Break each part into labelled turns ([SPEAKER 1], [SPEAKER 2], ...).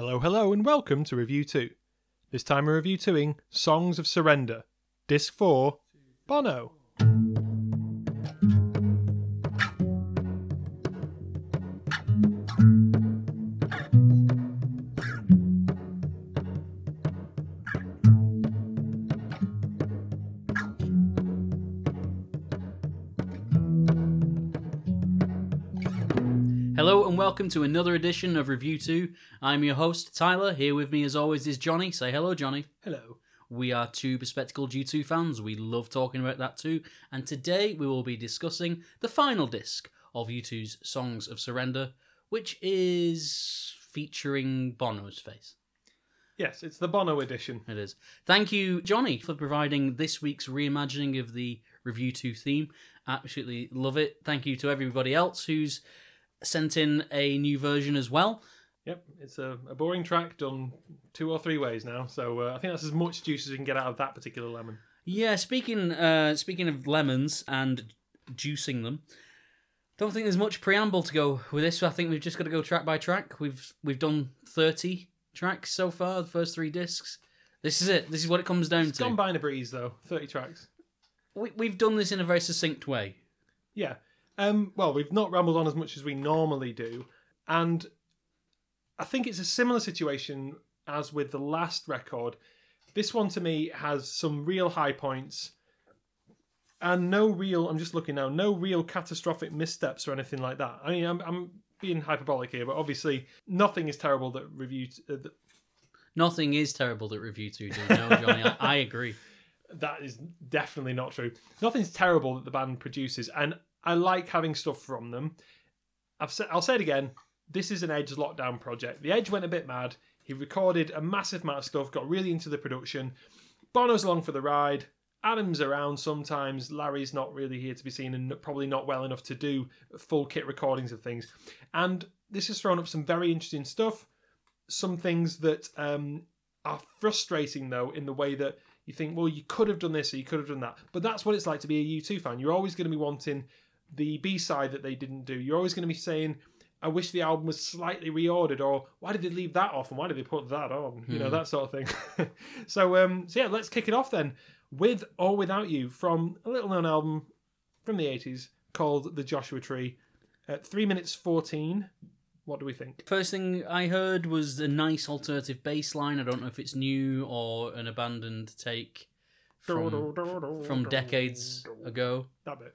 [SPEAKER 1] Hello, hello, and welcome to RevU2. This time we're review 2ing Songs of Surrender, Disc 4, Bono.
[SPEAKER 2] Welcome to another edition of RevU2. I'm your host, Tyler. Here with me, as always, is Jonny. Say hello, Jonny.
[SPEAKER 1] Hello.
[SPEAKER 2] We are two bespectacled U2 fans. We love talking about that too. And today we will be discussing the final disc of U2's Songs of Surrender, which is featuring Bono's face.
[SPEAKER 1] Yes, it's the Bono edition.
[SPEAKER 2] It is. Thank you, Jonny, for providing this week's reimagining of the RevU2 theme. Absolutely love it. Thank you to everybody else who's sent in a new version as well.
[SPEAKER 1] Yep, it's a, a boring track done two or three ways now, so uh, I think that's as much juice as we can get out of that particular lemon.
[SPEAKER 2] Yeah, speaking uh, speaking of lemons and juicing them, don't think there's much preamble to go with this. I think we've just got to go track by track. We've we've done thirty tracks so far, the first three discs. This is it. This is what it comes down
[SPEAKER 1] It's
[SPEAKER 2] to.
[SPEAKER 1] gone by in a breeze, though. 30 tracks.
[SPEAKER 2] we, we've done this in a very succinct way.
[SPEAKER 1] Yeah. Um, well, we've not rambled on as much as we normally do, and I think it's a similar situation as with the last record. This one to me has some real high points, and no real. I'm just looking now. No real catastrophic missteps or anything like that. I mean, I'm, I'm being hyperbolic here, but obviously nothing is terrible that review. Uh, that,
[SPEAKER 2] Nothing is terrible that Review 2 do. No, Jonny, I, I agree.
[SPEAKER 1] that is definitely not true. Nothing's terrible that the band produces, and I like having stuff from them. I've said, I'll say it again. This is an Edge lockdown project. The Edge went a bit mad. He recorded a massive amount of stuff, got really into the production. Bono's along for the ride. Adam's around sometimes. Larry's not really here to be seen and probably not well enough to do full kit recordings of things. And this has thrown up some very interesting stuff. Some things that um, are frustrating, though, in the way that you think, well, you could have done this or you could have done that. But that's what it's like to be a U2 fan. You're always going to be wanting the B side that they didn't do. You're always going to be saying, I wish the album was slightly reordered, or why did they leave that off and why did they put that on? You know, that sort of thing. so, um, so yeah, let's kick it off then with or without you from a little known album from the 80s called The Joshua Tree. At 3 minutes 14. What do we think?
[SPEAKER 2] First thing I heard was a nice alternative bass line. I don't know if it's new or an abandoned take from, from decades ago.
[SPEAKER 1] That bit.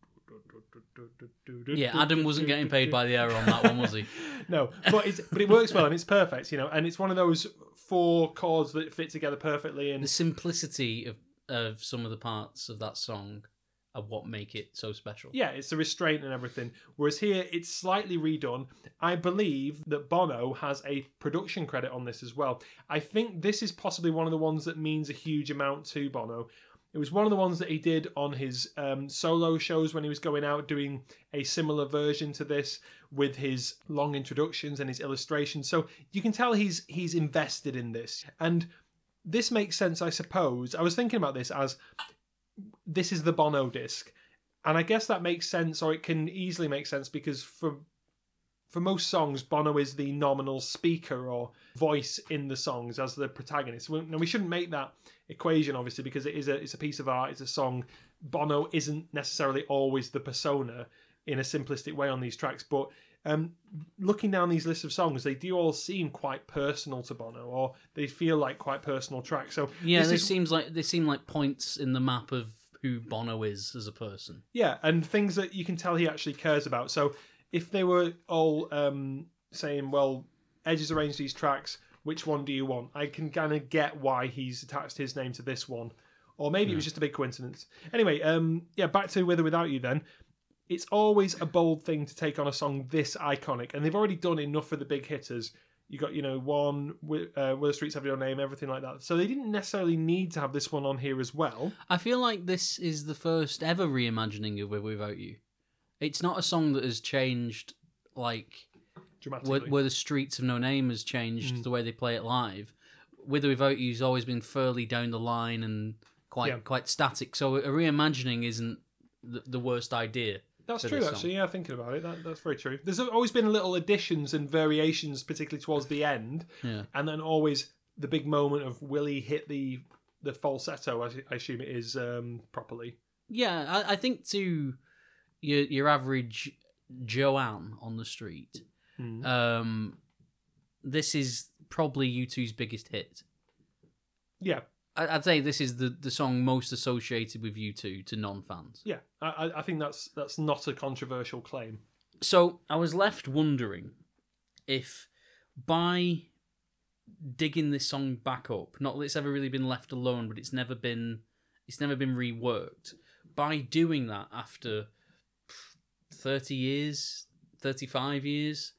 [SPEAKER 2] Yeah, Adam wasn't getting paid by the hour on that one, was he?
[SPEAKER 1] no, but it's but it works well and it's perfect, you know, and it's one of those four chords that fit together perfectly and
[SPEAKER 2] The simplicity of of some of the parts of that song are what make it so special.
[SPEAKER 1] Yeah, it's the restraint and everything. Whereas here, it's slightly redone. I believe that Bono has a production credit on this as well. I think this is possibly one of the ones that means a huge amount to Bono. It was one of the ones that he did on his um, solo shows when he was going out doing a similar version to this with his long introductions and his illustrations. So you can tell he's he's invested in this, and this makes sense, I suppose. I was thinking about this as this is the Bono disc, and I guess that makes sense, or it can easily make sense because for for most songs, Bono is the nominal speaker or voice in the songs as the protagonist. Now we shouldn't make that equation, obviously, because it is a it's a piece of art, it's a song. Bono isn't necessarily always the persona in a simplistic way on these tracks, but um, looking down these lists of songs, they do all seem quite personal to Bono, or they feel like quite personal tracks. So
[SPEAKER 2] Yeah,
[SPEAKER 1] this is-
[SPEAKER 2] seems like they seem like points in the map of who Bono is as a person.
[SPEAKER 1] Yeah, and things that you can tell he actually cares about. So if they were all um, saying, well, Edge has arranged these tracks, which one do you want? I can kind of get why he's attached his name to this one. Or maybe it was just a big coincidence. Anyway, um, yeah, back to With or Without You then. It's always a bold thing to take on a song this iconic, and they've already done enough for the big hitters. You got you know one uh, Willow Streets Have Your Name, everything like that. So they didn't necessarily need to have this one on here as well.
[SPEAKER 2] I feel like this is the first ever reimagining of With or Without You. It's not a song that has changed like
[SPEAKER 1] Dramatically,
[SPEAKER 2] where, where the Streets of No Name has changed
[SPEAKER 1] Mm.
[SPEAKER 2] the way they play it live. With or Without You's always been fairly down the line and quite
[SPEAKER 1] Yeah.
[SPEAKER 2] quite static. So a reimagining isn't the, the worst idea.
[SPEAKER 1] That's true, actually. Yeah, thinking about it, that, that's very true. There's always been little additions and variations, particularly towards the end,
[SPEAKER 2] Yeah.
[SPEAKER 1] and then always the big moment of will he hit the the falsetto? I, I assume it is um, properly.
[SPEAKER 2] Yeah, I, I think to your your average Joanne on the street,
[SPEAKER 1] Mm.
[SPEAKER 2] um, this is probably U2's biggest hit.
[SPEAKER 1] yeah,
[SPEAKER 2] I- I'd say this is the, the song most associated with U2 to non fans.
[SPEAKER 1] yeah. I, I- I think that's that's not a controversial claim.
[SPEAKER 2] So I was left wondering if by digging this song back up, not that it's ever really been left alone, but it's never been it's never been reworked. By doing that after thirty years, thirty five years,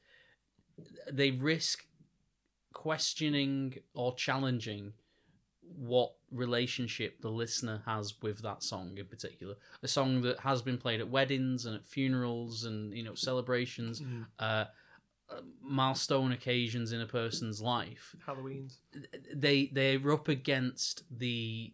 [SPEAKER 2] they risk questioning or challenging what relationship the listener has with that song in particular. A song that has been played at weddings and at funerals and you know celebrations,
[SPEAKER 1] Mm.
[SPEAKER 2] uh, uh, milestone occasions in a person's life.
[SPEAKER 1] Halloween's.
[SPEAKER 2] They they're up against the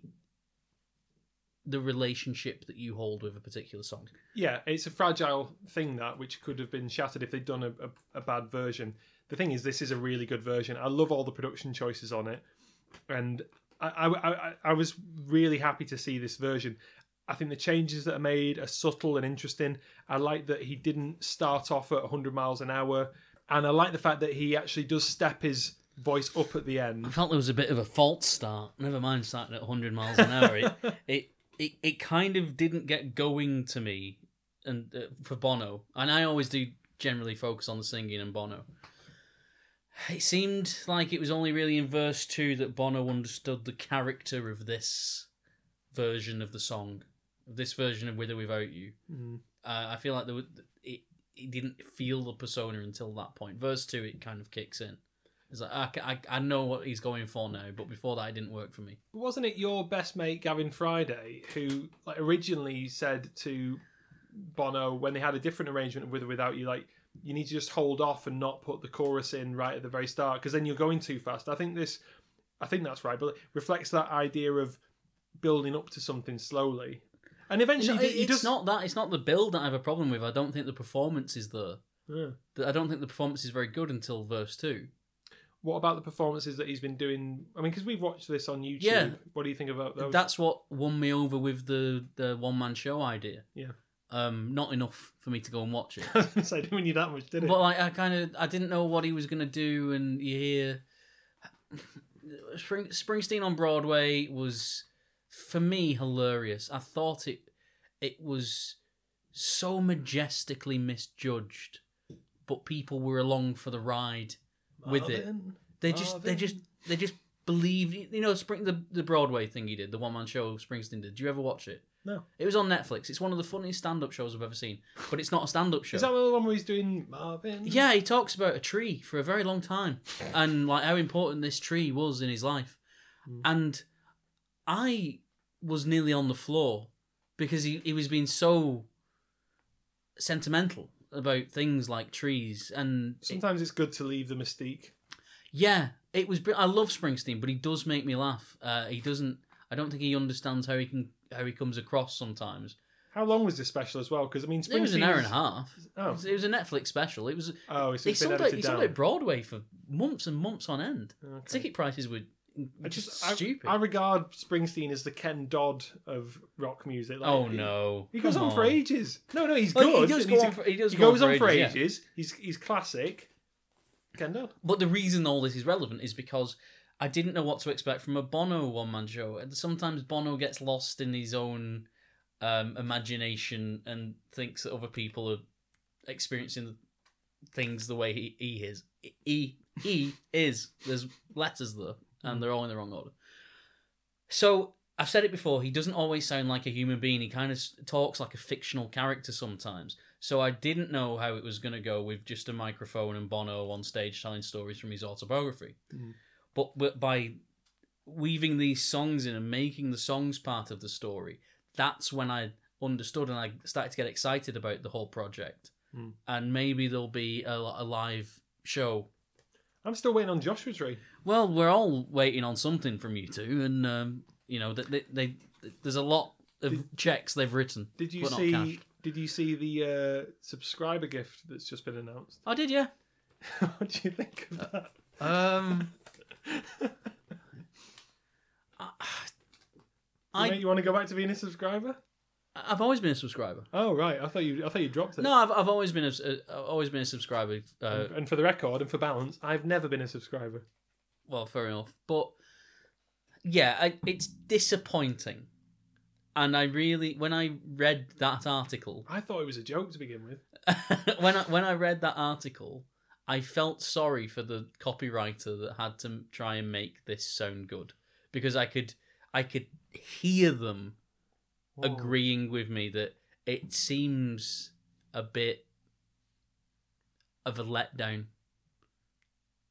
[SPEAKER 2] the relationship that you hold with a particular song.
[SPEAKER 1] Yeah, it's a fragile thing that which could have been shattered if they'd done a, a, a bad version. The thing is, this is a really good version. I love all the production choices on it, and I, I, I, I was really happy to see this version. I think the changes that are made are subtle and interesting. I like that he didn't start off at 100 miles an hour, and I like the fact that he actually does step his voice up at the end.
[SPEAKER 2] I felt there was a bit of a false start. Never mind starting at 100 miles an hour. it, it it it kind of didn't get going to me, and uh, for Bono, and I always do generally focus on the singing and Bono. It seemed like it was only really in verse two that Bono understood the character of this version of the song, this version of "With or Without You."
[SPEAKER 1] Mm.
[SPEAKER 2] Uh, I feel like there was, it it didn't feel the persona until that point. Verse two, it kind of kicks in. It's like I, I, I know what he's going for now, but before that, it didn't work for me.
[SPEAKER 1] wasn't it your best mate Gavin Friday who like originally said to Bono when they had a different arrangement with or without you like you need to just hold off and not put the chorus in right at the very start because then you're going too fast. I think this I think that's right, but it reflects that idea of building up to something slowly. And eventually he
[SPEAKER 2] it's
[SPEAKER 1] does
[SPEAKER 2] not that. It's not the build that I have a problem with. I don't think the performance is there.
[SPEAKER 1] Yeah.
[SPEAKER 2] The- I don't think the performance is very good until verse two.
[SPEAKER 1] What about the performances that he's been doing? I mean, because we've watched this on YouTube.
[SPEAKER 2] Yeah.
[SPEAKER 1] What do you think about those?
[SPEAKER 2] That's what won me over with the the one man show idea.
[SPEAKER 1] Yeah.
[SPEAKER 2] Um, not enough for me to go and watch it.
[SPEAKER 1] I gonna say, didn't you that much, did it?
[SPEAKER 2] but like, I kind of I didn't know what he was gonna do, and you hear Spring, Springsteen on Broadway was for me hilarious. I thought it it was so majestically misjudged, but people were along for the ride with it. They just they just they just believed you know Spring the the Broadway thing he did, the one man show Springsteen did. Do you ever watch it?
[SPEAKER 1] No.
[SPEAKER 2] It was on Netflix. It's one of the funniest stand up shows I've ever seen. But it's not a stand up show.
[SPEAKER 1] Is that the one where he's doing Marvin?
[SPEAKER 2] Yeah, he talks about a tree for a very long time and like how important this tree was in his life.
[SPEAKER 1] Mm.
[SPEAKER 2] And I was nearly on the floor because he, he was being so sentimental about things like trees and it-
[SPEAKER 1] Sometimes it's good to leave the mystique.
[SPEAKER 2] yeah, it was. br- I love Springsteen, but he does make me laugh. Uh, he doesn't. I don't think he understands how he can how he comes across sometimes.
[SPEAKER 1] How long was this special as well? Because I mean,
[SPEAKER 2] It was an hour and a half. It
[SPEAKER 1] Oh,
[SPEAKER 2] was, it was a Netflix special. It was.
[SPEAKER 1] oh, so
[SPEAKER 2] They
[SPEAKER 1] it's been
[SPEAKER 2] sold out.
[SPEAKER 1] edited
[SPEAKER 2] He sold
[SPEAKER 1] down.
[SPEAKER 2] out Broadway for months and months on end.
[SPEAKER 1] Okay.
[SPEAKER 2] Ticket prices were
[SPEAKER 1] I
[SPEAKER 2] just,
[SPEAKER 1] just I. I regard Springsteen as the Ken Dodd of rock music. Like,
[SPEAKER 2] oh no,
[SPEAKER 1] he, goes
[SPEAKER 2] Come
[SPEAKER 1] on, for ages. No, no, he's
[SPEAKER 2] Well,
[SPEAKER 1] good.
[SPEAKER 2] He does go on for. He does.
[SPEAKER 1] he
[SPEAKER 2] go
[SPEAKER 1] goes on for
[SPEAKER 2] yeah.
[SPEAKER 1] ages. He's he's classic. Ken Dodd.
[SPEAKER 2] But the reason all this is relevant is because I didn't know what to expect from a Bono one man show. And sometimes Bono gets lost in his own um, imagination and thinks that other people are experiencing things the way he, he is. He, he is. There's letters there, and they're all in the wrong order. So I've said it before. He doesn't always sound like a human being. He kind of talks like a fictional character sometimes. So I didn't know how it was going to go with just a microphone and Bono on stage telling stories from his autobiography.
[SPEAKER 1] Mm.
[SPEAKER 2] But, but by weaving these songs in and making the songs part of the story, that's when I understood and I started to get excited about the whole project.
[SPEAKER 1] Mm.
[SPEAKER 2] And maybe there'll be a, a live show.
[SPEAKER 1] I'm still waiting on Joshua Tree.
[SPEAKER 2] Well, we're all waiting on something from U2, and um, you know that they, they, there's a lot of checks they've written.
[SPEAKER 1] Did you see? Did you see the uh, subscriber gift that's just been announced?
[SPEAKER 2] I did, yeah.
[SPEAKER 1] what do you think of that?
[SPEAKER 2] Um, I,
[SPEAKER 1] I,
[SPEAKER 2] I
[SPEAKER 1] you want to go back to being a subscriber?
[SPEAKER 2] I've always been a subscriber.
[SPEAKER 1] Oh right, I thought you. I thought you dropped it.
[SPEAKER 2] No, I've, I've always been a, always been a subscriber. Uh,
[SPEAKER 1] And, and for the record, and for balance, I've never been a subscriber.
[SPEAKER 2] well, fair enough, but yeah, I, it's disappointing. And I really, when I read that article,
[SPEAKER 1] I thought it was a joke to begin with.
[SPEAKER 2] when I when I read that article, I felt sorry for the copywriter that had to try and make this sound good because I could I could hear them
[SPEAKER 1] Whoa.
[SPEAKER 2] agreeing with me that it seems a bit of a letdown.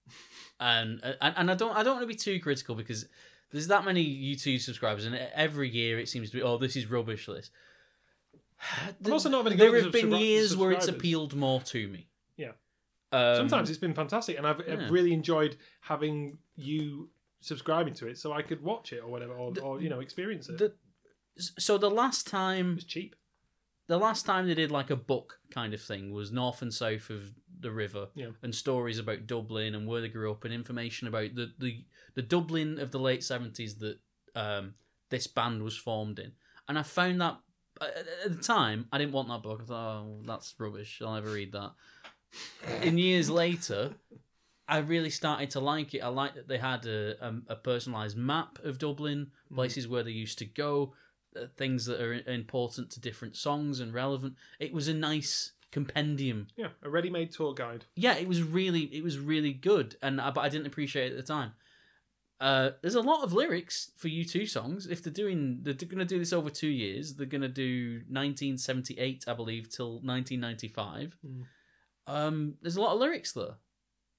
[SPEAKER 2] And and, and I don't I don't want to be too critical because there's that many YouTube subscribers and every year it seems to be oh this is rubbish list.
[SPEAKER 1] I'm also not
[SPEAKER 2] there have been years where it's appealed more to me.
[SPEAKER 1] Yeah.
[SPEAKER 2] Um,
[SPEAKER 1] Sometimes it's been fantastic, and I've,
[SPEAKER 2] yeah.
[SPEAKER 1] I've really enjoyed having you subscribing to it, so I could watch it or whatever, or,
[SPEAKER 2] The-
[SPEAKER 1] or you know, experience it.
[SPEAKER 2] the, so the last time
[SPEAKER 1] it's cheap.
[SPEAKER 2] the last time they did like a book kind of thing was north and south of the river
[SPEAKER 1] Yeah.
[SPEAKER 2] and stories about Dublin and where they grew up and information about the the, the Dublin of the late seventies that um, this band was formed in. And I found that at at the time I didn't want that book. I thought, oh, that's rubbish. I'll never read that. In years later, I really started to like it. I liked that they had a, a, a personalized map of Dublin, places where they used to go, uh, things that are important to different songs and relevant. It was a nice compendium.
[SPEAKER 1] Yeah, a ready-made tour guide.
[SPEAKER 2] Yeah, it was really it was really good, and I, but I didn't appreciate it at the time. Uh, there's a lot of lyrics for U two songs. If they're doing, they're going to do this over two years. They're going to do 1978, I believe, till 1995.
[SPEAKER 1] Mm.
[SPEAKER 2] Um, there's a lot of lyrics there.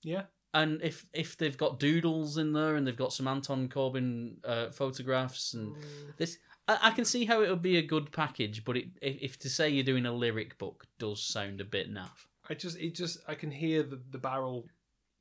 [SPEAKER 1] Yeah,
[SPEAKER 2] And if if they've got doodles in there and they've got some Anton Corbijn uh, photographs and this, I, I can see how it would be a good package. But it, if, to say you're doing a lyric book does sound a bit naff.
[SPEAKER 1] I just, it just, I can hear the, the barrel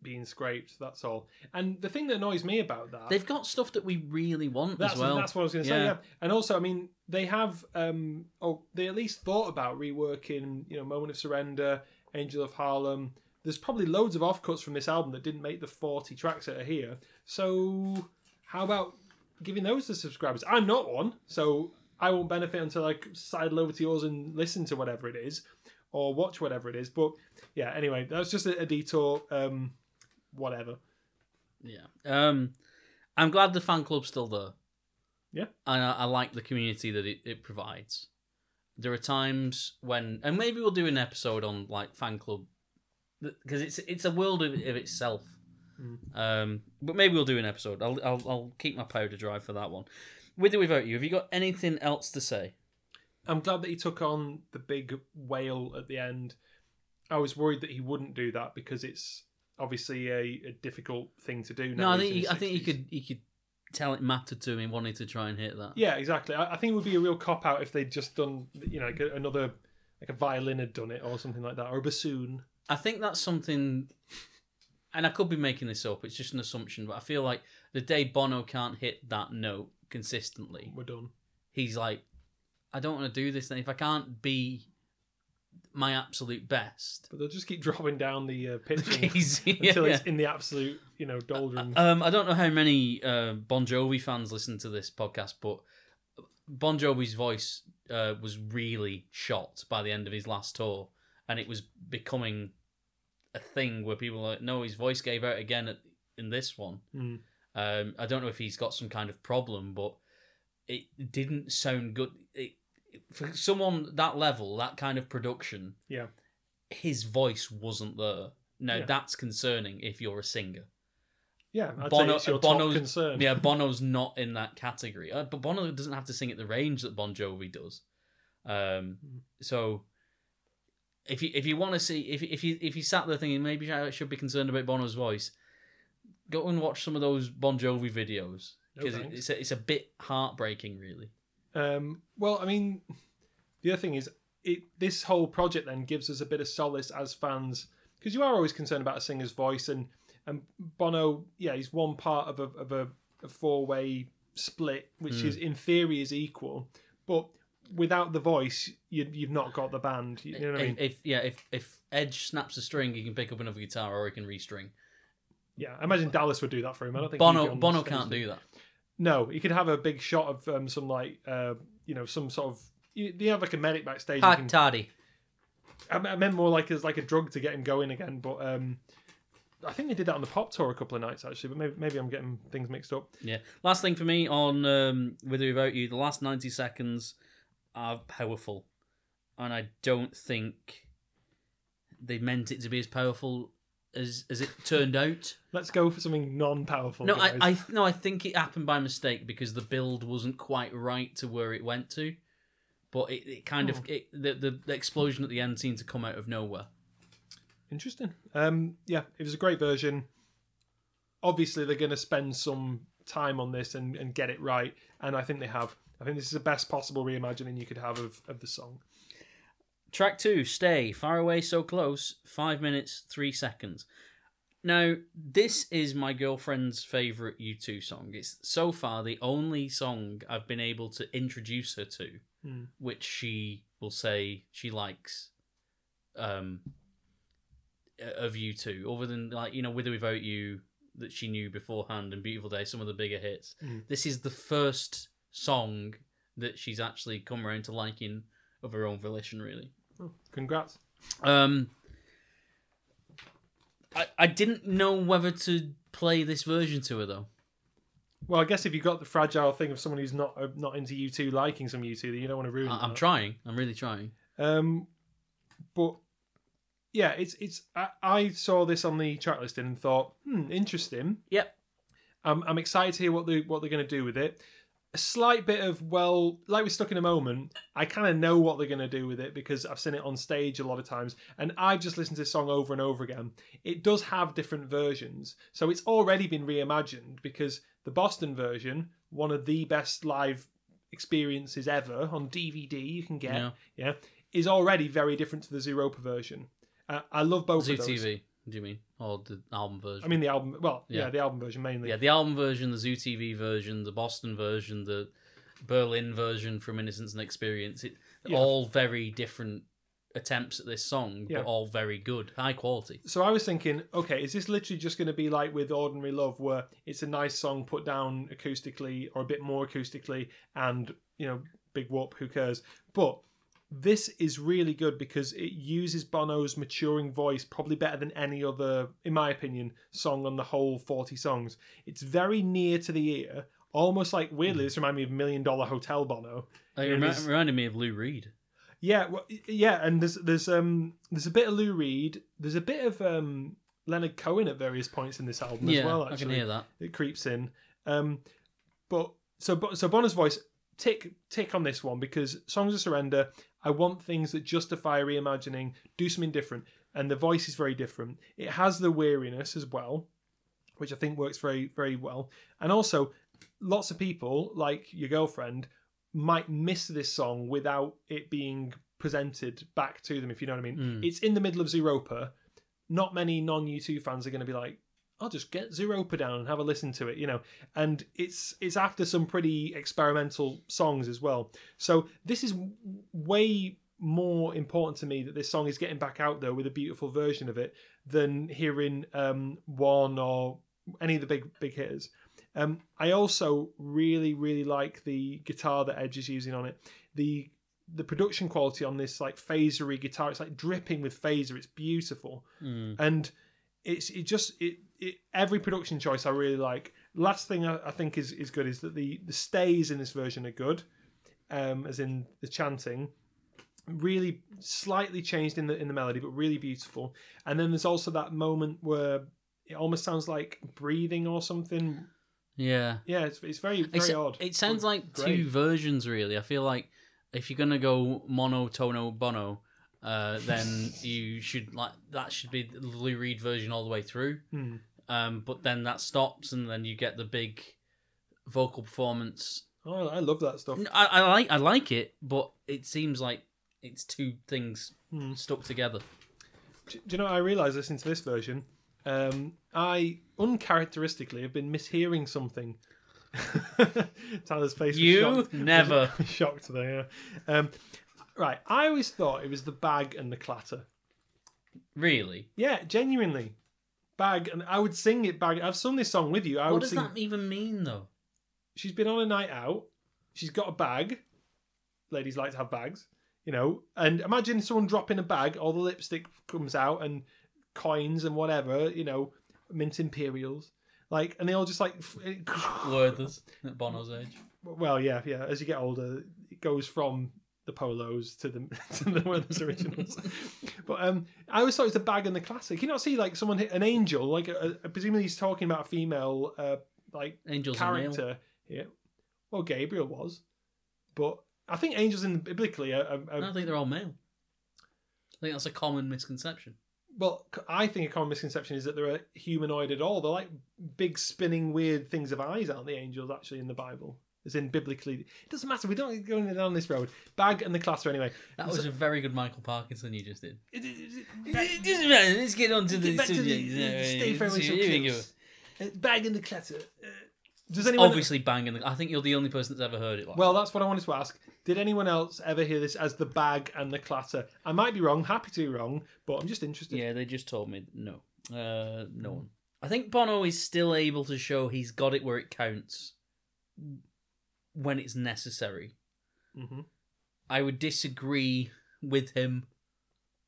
[SPEAKER 1] being scraped. That's all. And the thing that annoys me about that,
[SPEAKER 2] They've got stuff that we really want
[SPEAKER 1] that's
[SPEAKER 2] as well.
[SPEAKER 1] that's what I was going to say.
[SPEAKER 2] Yeah.
[SPEAKER 1] Yeah, and also, I mean, they have, um, oh, they at least thought about reworking, you know, Moment of Surrender, Angel of Harlem. There's probably loads of offcuts from this album that didn't make the 40 tracks that are here. So, how about giving those to subscribers? I'm not one, so I won't benefit until I sidle over to yours and listen to whatever it is or watch whatever it is. But yeah, anyway, that's just a, a detour. Um, whatever.
[SPEAKER 2] Yeah. Um, I'm glad the fan club's still there.
[SPEAKER 1] Yeah.
[SPEAKER 2] And I, I like the community that it, it provides. There are times when, and maybe we'll do an episode on like fan club, because it's it's a world of, of itself.
[SPEAKER 1] Mm.
[SPEAKER 2] Um, but maybe we'll do an episode. I'll, I'll I'll keep my powder dry for that one. With or without you, have you got anything else to say?
[SPEAKER 1] I'm glad that he took on the big wail at the end. I was worried that he wouldn't do that because it's obviously a, a difficult thing to do.
[SPEAKER 2] No, I think
[SPEAKER 1] in
[SPEAKER 2] he, I think he could he could tell it mattered to him wanting to try and hit that.
[SPEAKER 1] Yeah, exactly. I, I think it would be a real cop out if they'd just done, you know, like another, like a violin had done it or something like that, or a bassoon.
[SPEAKER 2] I think that's something, and I could be making this up. It's just an assumption, but I feel like the day Bono can't hit that note consistently,
[SPEAKER 1] We're done.
[SPEAKER 2] he's like, I don't want to do this. And if I can't be my absolute best,
[SPEAKER 1] But they'll just keep dropping down the uh, pitch until
[SPEAKER 2] yeah.
[SPEAKER 1] it's in the absolute, you know, doldrums.
[SPEAKER 2] Um, I don't know how many uh, Bon Jovi fans listen to this podcast, but Bon Jovi's voice uh, was really shot by the end of his last tour, and it was becoming a thing where people were like, "No, his voice gave out again at, in this one."
[SPEAKER 1] Mm.
[SPEAKER 2] Um, I don't know if he's got some kind of problem, but it didn't sound good. It, for someone that level, that kind of production,
[SPEAKER 1] Yeah.
[SPEAKER 2] his voice wasn't there. Now
[SPEAKER 1] Yeah.
[SPEAKER 2] that's concerning if you're a singer.
[SPEAKER 1] Yeah, I'd
[SPEAKER 2] Bono-
[SPEAKER 1] say it's your
[SPEAKER 2] Bono's-
[SPEAKER 1] concern.
[SPEAKER 2] Yeah, Bono's not in that category, uh, but Bono doesn't have to sing at the range that Bon Jovi does. Um,
[SPEAKER 1] Mm.
[SPEAKER 2] so if you if you want to see if if you if you sat there thinking maybe I should be concerned about Bono's voice, go and watch some of those Bon Jovi videos
[SPEAKER 1] No
[SPEAKER 2] because
[SPEAKER 1] thanks.
[SPEAKER 2] it's a, it's a bit heartbreaking, really.
[SPEAKER 1] Um, well, I mean, the other thing is, it this whole project then gives us a bit of solace as fans because you are always concerned about a singer's voice, and and Bono, yeah, he's one part of a of a, a four way split, which
[SPEAKER 2] Hmm.
[SPEAKER 1] is in theory is equal, but without the voice, you, you've not got the band. You know what I mean?
[SPEAKER 2] if, if yeah, if if Edge snaps a string, he can pick up another guitar or he can restring.
[SPEAKER 1] yeah, I imagine Dallas would do that for him. I don't think
[SPEAKER 2] Bono
[SPEAKER 1] he'd go on
[SPEAKER 2] Bono can't do that.
[SPEAKER 1] No, he could have a big shot of um, some like uh, you know some sort of. You, you have like a medic backstage.
[SPEAKER 2] Hard
[SPEAKER 1] can-
[SPEAKER 2] tardy.
[SPEAKER 1] I, I meant more like as like a drug to get him going again. But um, I think they did that on the pop tour a couple of nights actually. But maybe, maybe I'm getting things mixed up.
[SPEAKER 2] Yeah. Last thing for me on um, with or without you, the last ninety seconds are powerful, and I don't think they meant it to be as powerful as as it turned out.
[SPEAKER 1] Let's go for something non-powerful.
[SPEAKER 2] No,
[SPEAKER 1] guys.
[SPEAKER 2] I, I no, I think it happened by mistake because the build wasn't quite right to where it went to, but it, it kind of it, the, the the explosion at the end seemed to come out of nowhere.
[SPEAKER 1] Interesting. Um, yeah, it was a great version. Obviously, they're going to spend some time on this and, and get it right, and I think they have. I think this is the best possible reimagining you could have of, of the song.
[SPEAKER 2] Track two, Stay, Far Away So Close, 5 minutes, 3 seconds. Now, this is my girlfriend's favourite U2 song. It's so far the only song I've been able to introduce her to,
[SPEAKER 1] Hmm.
[SPEAKER 2] which she will say she likes um, of U2, other than, like, you know, With or Without You, that she knew beforehand, and Beautiful Day, some of the bigger hits.
[SPEAKER 1] Hmm.
[SPEAKER 2] This is the first song that she's actually come around to liking of her own volition, really.
[SPEAKER 1] Oh, congrats.
[SPEAKER 2] Um, I I didn't know whether to play this version to her though.
[SPEAKER 1] Well, I guess if you've got the fragile thing of someone who's not uh, not into U2 liking some U2, then you don't want to ruin.
[SPEAKER 2] I, I'm
[SPEAKER 1] that.
[SPEAKER 2] trying. I'm really trying.
[SPEAKER 1] Um, but yeah, it's it's. I, I saw this on the track listing and thought, hmm, interesting.
[SPEAKER 2] Yep.
[SPEAKER 1] I'm I'm excited to hear what they what they're going to do with it. A slight bit of well, like we're stuck in a moment. I kind of know what they're going to do with it because I've seen it on stage a lot of times, and I've just listened to this song over and over again. It does have different versions, so it's already been reimagined because the Boston version, one of the best live experiences ever on DVD you can get
[SPEAKER 2] Yeah.
[SPEAKER 1] yeah, is already very different to the Zooropa version. Uh, I love both
[SPEAKER 2] Zoo
[SPEAKER 1] of those.
[SPEAKER 2] TV. Do you mean or the album version?
[SPEAKER 1] I mean the album. Well, yeah,
[SPEAKER 2] Yeah.
[SPEAKER 1] the album version mainly.
[SPEAKER 2] yeah, the album version, the Zoo TV version, the Boston version, the Berlin version from Innocence and Experience. It
[SPEAKER 1] Yeah.
[SPEAKER 2] all very different attempts at this song,
[SPEAKER 1] Yeah.
[SPEAKER 2] but all very good, high quality.
[SPEAKER 1] So I was thinking, okay, is this literally just going to be like with Ordinary Love, where it's a nice song put down acoustically or a bit more acoustically, and you know, big whoop, who cares? But this is really good because it uses Bono's maturing voice probably better than any other, in my opinion, song on the whole 40 songs. It's very near to the ear, almost like weirdly, this reminded me of Million Dollar Hotel Bono.
[SPEAKER 2] It
[SPEAKER 1] Yeah,
[SPEAKER 2] remi-
[SPEAKER 1] there's-
[SPEAKER 2] reminded me of Lou Reed.
[SPEAKER 1] Yeah, well, yeah, and there's there's um there's a bit of Lou Reed, there's a bit of um Leonard Cohen at various points in this album
[SPEAKER 2] yeah,
[SPEAKER 1] as well.
[SPEAKER 2] I
[SPEAKER 1] Actually,
[SPEAKER 2] can hear that.
[SPEAKER 1] it creeps in. Um, but so so Bono's voice tick tick on this one because Songs of Surrender. I want things that justify reimagining, do something different, and the voice is very different. It has the weariness as well, which I think works very very well, and also lots of people like your girlfriend might miss this song without it being presented back to them if you know what I mean.
[SPEAKER 2] Mm.
[SPEAKER 1] It's in the middle of Zooropa. Not many non U2 fans are going to be like, I'll just get Zooropa down and have a listen to it, you know. And it's it's after some pretty experimental songs as well. So this is way more important to me that this song is getting back out there with a beautiful version of it than hearing um, one or any of the big big hitters. Um, I also really really like the guitar that Edge is using on it. The the production quality on this like phasery guitar, it's like dripping with phaser. It's beautiful
[SPEAKER 2] Mm.
[SPEAKER 1] and it's it just it, it every production choice I really like. Last thing I, I think is is good is that the the stays in this version are good, um, as in the chanting, really slightly changed in the in the melody, but really beautiful. And then there's also that moment where it almost sounds like breathing or something.
[SPEAKER 2] Yeah.
[SPEAKER 1] Yeah, it's it's very very
[SPEAKER 2] It's-
[SPEAKER 1] odd.
[SPEAKER 2] It sounds like
[SPEAKER 1] great.
[SPEAKER 2] two versions, really. I feel like if you're gonna go mono, tono, bono, uh, then you should like that should be the Lou Reed version all the way through.
[SPEAKER 1] Hmm.
[SPEAKER 2] Um, but then that stops, and then you get the big vocal performance.
[SPEAKER 1] Oh, I love that stuff.
[SPEAKER 2] I, I like I like it, but it seems like it's two things
[SPEAKER 1] Hmm.
[SPEAKER 2] stuck together.
[SPEAKER 1] Do you know what I realised listening to this version? Um, I uncharacteristically have been mishearing something. Tyler's face. was
[SPEAKER 2] You
[SPEAKER 1] shocked.
[SPEAKER 2] never.
[SPEAKER 1] shocked there. Yeah. Um, right. I always thought it was the bag and the clatter.
[SPEAKER 2] Really,
[SPEAKER 1] Yeah, genuinely, bag and I would sing it. Bag. I've sung this song with you. I
[SPEAKER 2] what
[SPEAKER 1] would
[SPEAKER 2] does
[SPEAKER 1] sing.
[SPEAKER 2] that even mean though?
[SPEAKER 1] She's been on a night out. She's got a bag. Ladies like to have bags, you know. And imagine someone dropping a bag. All the lipstick comes out and coins and whatever, you know, mint imperials. Like, and they all just like,
[SPEAKER 2] Werther's at Bono's age.
[SPEAKER 1] well, yeah, yeah. As you get older, it goes from the polos to the to the Werther's originals. but um, I always thought it was the bag and the classic. You not see like someone hit an angel, like a, a, presumably he's talking about a female, uh, like
[SPEAKER 2] Angels
[SPEAKER 1] character here. Well, Gabriel was, but I think angels in biblically are, are, are
[SPEAKER 2] I think they're all male. I think that's a common misconception.
[SPEAKER 1] well. I think a common misconception is that they're humanoid at all. They're like big spinning weird things of eyes, aren't the angels actually in the Bible? As in biblically, it doesn't matter. We don't go down this road. Bag and the clatter anyway.
[SPEAKER 2] That was a very good Michael Parkinson you just did.
[SPEAKER 1] It- it- it-
[SPEAKER 2] It doesn't matter. Let's get on to the
[SPEAKER 1] Get back the,
[SPEAKER 2] subject.
[SPEAKER 1] the stay
[SPEAKER 2] yeah,
[SPEAKER 1] fairly so
[SPEAKER 2] here we go.
[SPEAKER 1] Uh, Bag and the clatter. Uh, does anyone?
[SPEAKER 2] Obviously, banging. The, I think you're the only person that's ever heard it. Like
[SPEAKER 1] Well, that's what I wanted to ask. Did anyone else ever hear this as the bag and the clatter? I might be wrong. Happy to be wrong, but I'm just interested.
[SPEAKER 2] Yeah, they just told me no. Uh, no one. I think Bono is still able to show he's got it where it counts when it's necessary.
[SPEAKER 1] hmm
[SPEAKER 2] I would disagree with him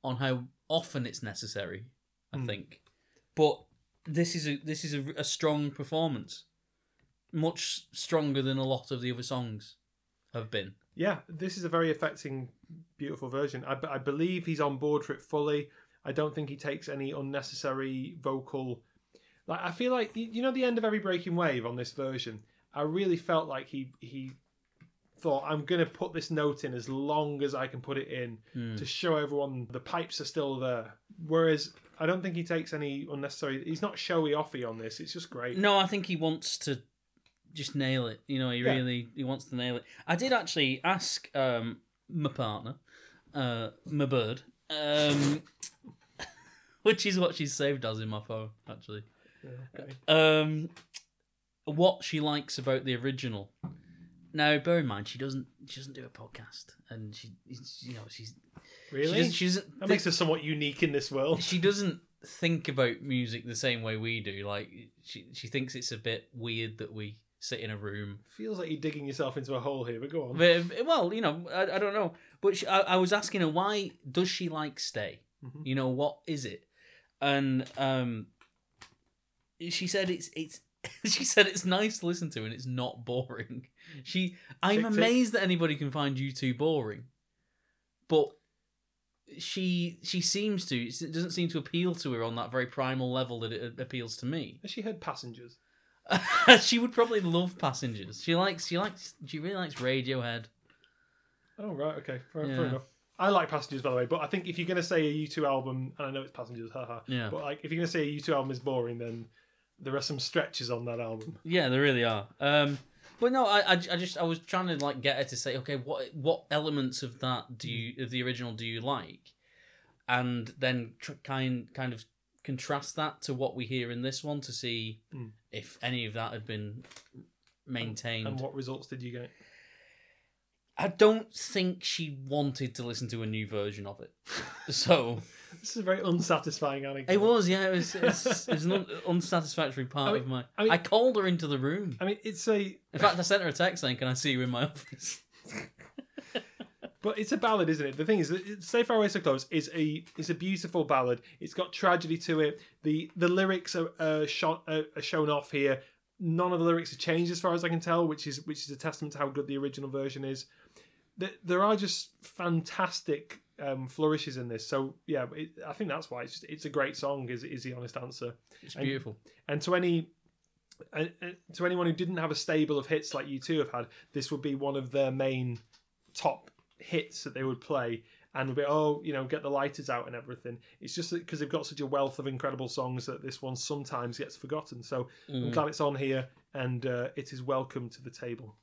[SPEAKER 2] on how often it's necessary. I
[SPEAKER 1] Hmm.
[SPEAKER 2] think, but this is a this is a, a strong performance, much stronger than a lot of the other songs have been.
[SPEAKER 1] Yeah, this is a very affecting, beautiful version. I, I believe he's on board for it fully. I don't think he takes any unnecessary vocal. Like I feel like you know the end of every breaking wave on this version. I really felt like he he thought I'm going to put this note in as long as I can put it in
[SPEAKER 2] Hmm.
[SPEAKER 1] to show everyone the pipes are still there. Whereas I don't think he takes any unnecessary. He's not showy offy on this. It's just great.
[SPEAKER 2] No, I think he wants to just nail it. You know, he
[SPEAKER 1] Yeah.
[SPEAKER 2] really he wants to nail it. I did actually ask um, my partner, uh, my bird, um, which is what she's saved as in my phone, actually.
[SPEAKER 1] Yeah, okay.
[SPEAKER 2] Um, what she likes about the original. Now, bear in mind, she doesn't she doesn't do a podcast, and she you know she's she
[SPEAKER 1] Really?
[SPEAKER 2] doesn't, she doesn't
[SPEAKER 1] that makes her somewhat unique in this world.
[SPEAKER 2] she doesn't think about music the same way we do. Like she she thinks it's a bit weird that we sit in a room.
[SPEAKER 1] Feels like you're digging yourself into a hole here, but go on.
[SPEAKER 2] But, well, you know, I, I don't know. But she, I, I was asking her why does she like Stay?
[SPEAKER 1] Mhm.
[SPEAKER 2] You know, what is it? And um, she said it's it's. She said it's nice to listen to and it's not boring. She, I'm
[SPEAKER 1] Tick, tick.
[SPEAKER 2] amazed that anybody can find U2 boring, but she she seems to. It doesn't seem to appeal to her on that very primal level that it appeals to me.
[SPEAKER 1] Has she heard Passengers?
[SPEAKER 2] she would probably love Passengers. She likes she likes she really likes Radiohead.
[SPEAKER 1] Oh right, okay, fair,
[SPEAKER 2] Yeah.
[SPEAKER 1] fair enough. I like Passengers by the way, but I think if you're gonna say a U2 album, and I know it's Passengers, haha,
[SPEAKER 2] Yeah.
[SPEAKER 1] but like if you're gonna say a U2 album is boring, then there are some stretches on that album.
[SPEAKER 2] Yeah, there really are. Um, but no, I, I, I just I was trying to like get her to say, okay, what what elements of that do you of the original do you like, and then tr- kind kind of contrast that to what we hear in this one to see
[SPEAKER 1] Mm.
[SPEAKER 2] if any of that had been maintained.
[SPEAKER 1] And what results did you get?
[SPEAKER 2] I don't think she wanted to listen to a new version of it, so
[SPEAKER 1] This is a very unsatisfying anecdote.
[SPEAKER 2] it was yeah, it was it's, it's an un- unsatisfactory part
[SPEAKER 1] I mean-
[SPEAKER 2] of my.
[SPEAKER 1] I mean-
[SPEAKER 2] I called her into the room.
[SPEAKER 1] I mean, it's a,
[SPEAKER 2] In fact, I sent her a text saying, "Can I see you in my office?"
[SPEAKER 1] but it's a ballad, isn't it? The thing is, that it- "Stay Far Away So Close" is a is a beautiful ballad. It's got tragedy to it. the The lyrics are uh, shot uh, are shown off here. None of the lyrics have changed, as far as I can tell, which is which is a testament to how good the original version is. There, there are just fantastic um, flourishes in this. So yeah, it, I think that's why it's just, it's a great song. Is is the honest answer.
[SPEAKER 2] It's
[SPEAKER 1] And-
[SPEAKER 2] beautiful.
[SPEAKER 1] And to any and, and to anyone who didn't have a stable of hits like U2 have had, this would be one of their main top hits that they would play. and we'll be oh you know get the lighters out and everything. It's just because they've got such a wealth of incredible songs that this one sometimes gets forgotten. So I'm
[SPEAKER 2] Mm.
[SPEAKER 1] glad it's on here and uh, it is welcome to the table.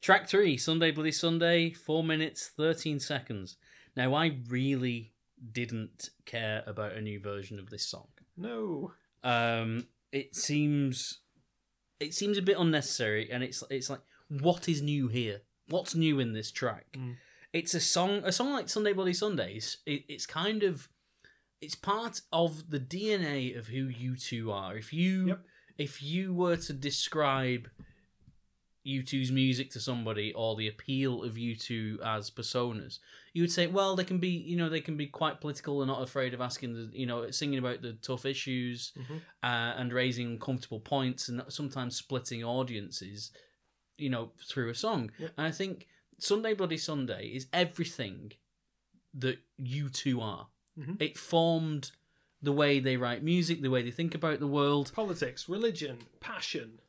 [SPEAKER 2] Track three, Sunday Bloody Sunday, four minutes thirteen seconds. Now I really didn't care about a new version of this song.
[SPEAKER 1] No,
[SPEAKER 2] Um, it seems it seems a bit unnecessary, and it's it's like what is new here? What's new in this track?
[SPEAKER 1] Mm.
[SPEAKER 2] It's a song, a song like Sunday Bloody Sundays. It, it's kind of it's part of the DNA of who U2 are. If you
[SPEAKER 1] Yep.
[SPEAKER 2] if you were to describe U2's music to somebody or the appeal of U2 as personas, you would say, well, they can be, you know, they can be quite political and not afraid of asking the, you know, singing about the tough issues
[SPEAKER 1] Mhm.
[SPEAKER 2] uh, and raising uncomfortable points and sometimes splitting audiences, you know, through a song. And I think Sunday Bloody Sunday is everything that U2 are.
[SPEAKER 1] Mhm.
[SPEAKER 2] It formed the way they write music, the way they think about the world,
[SPEAKER 1] politics, religion, passion.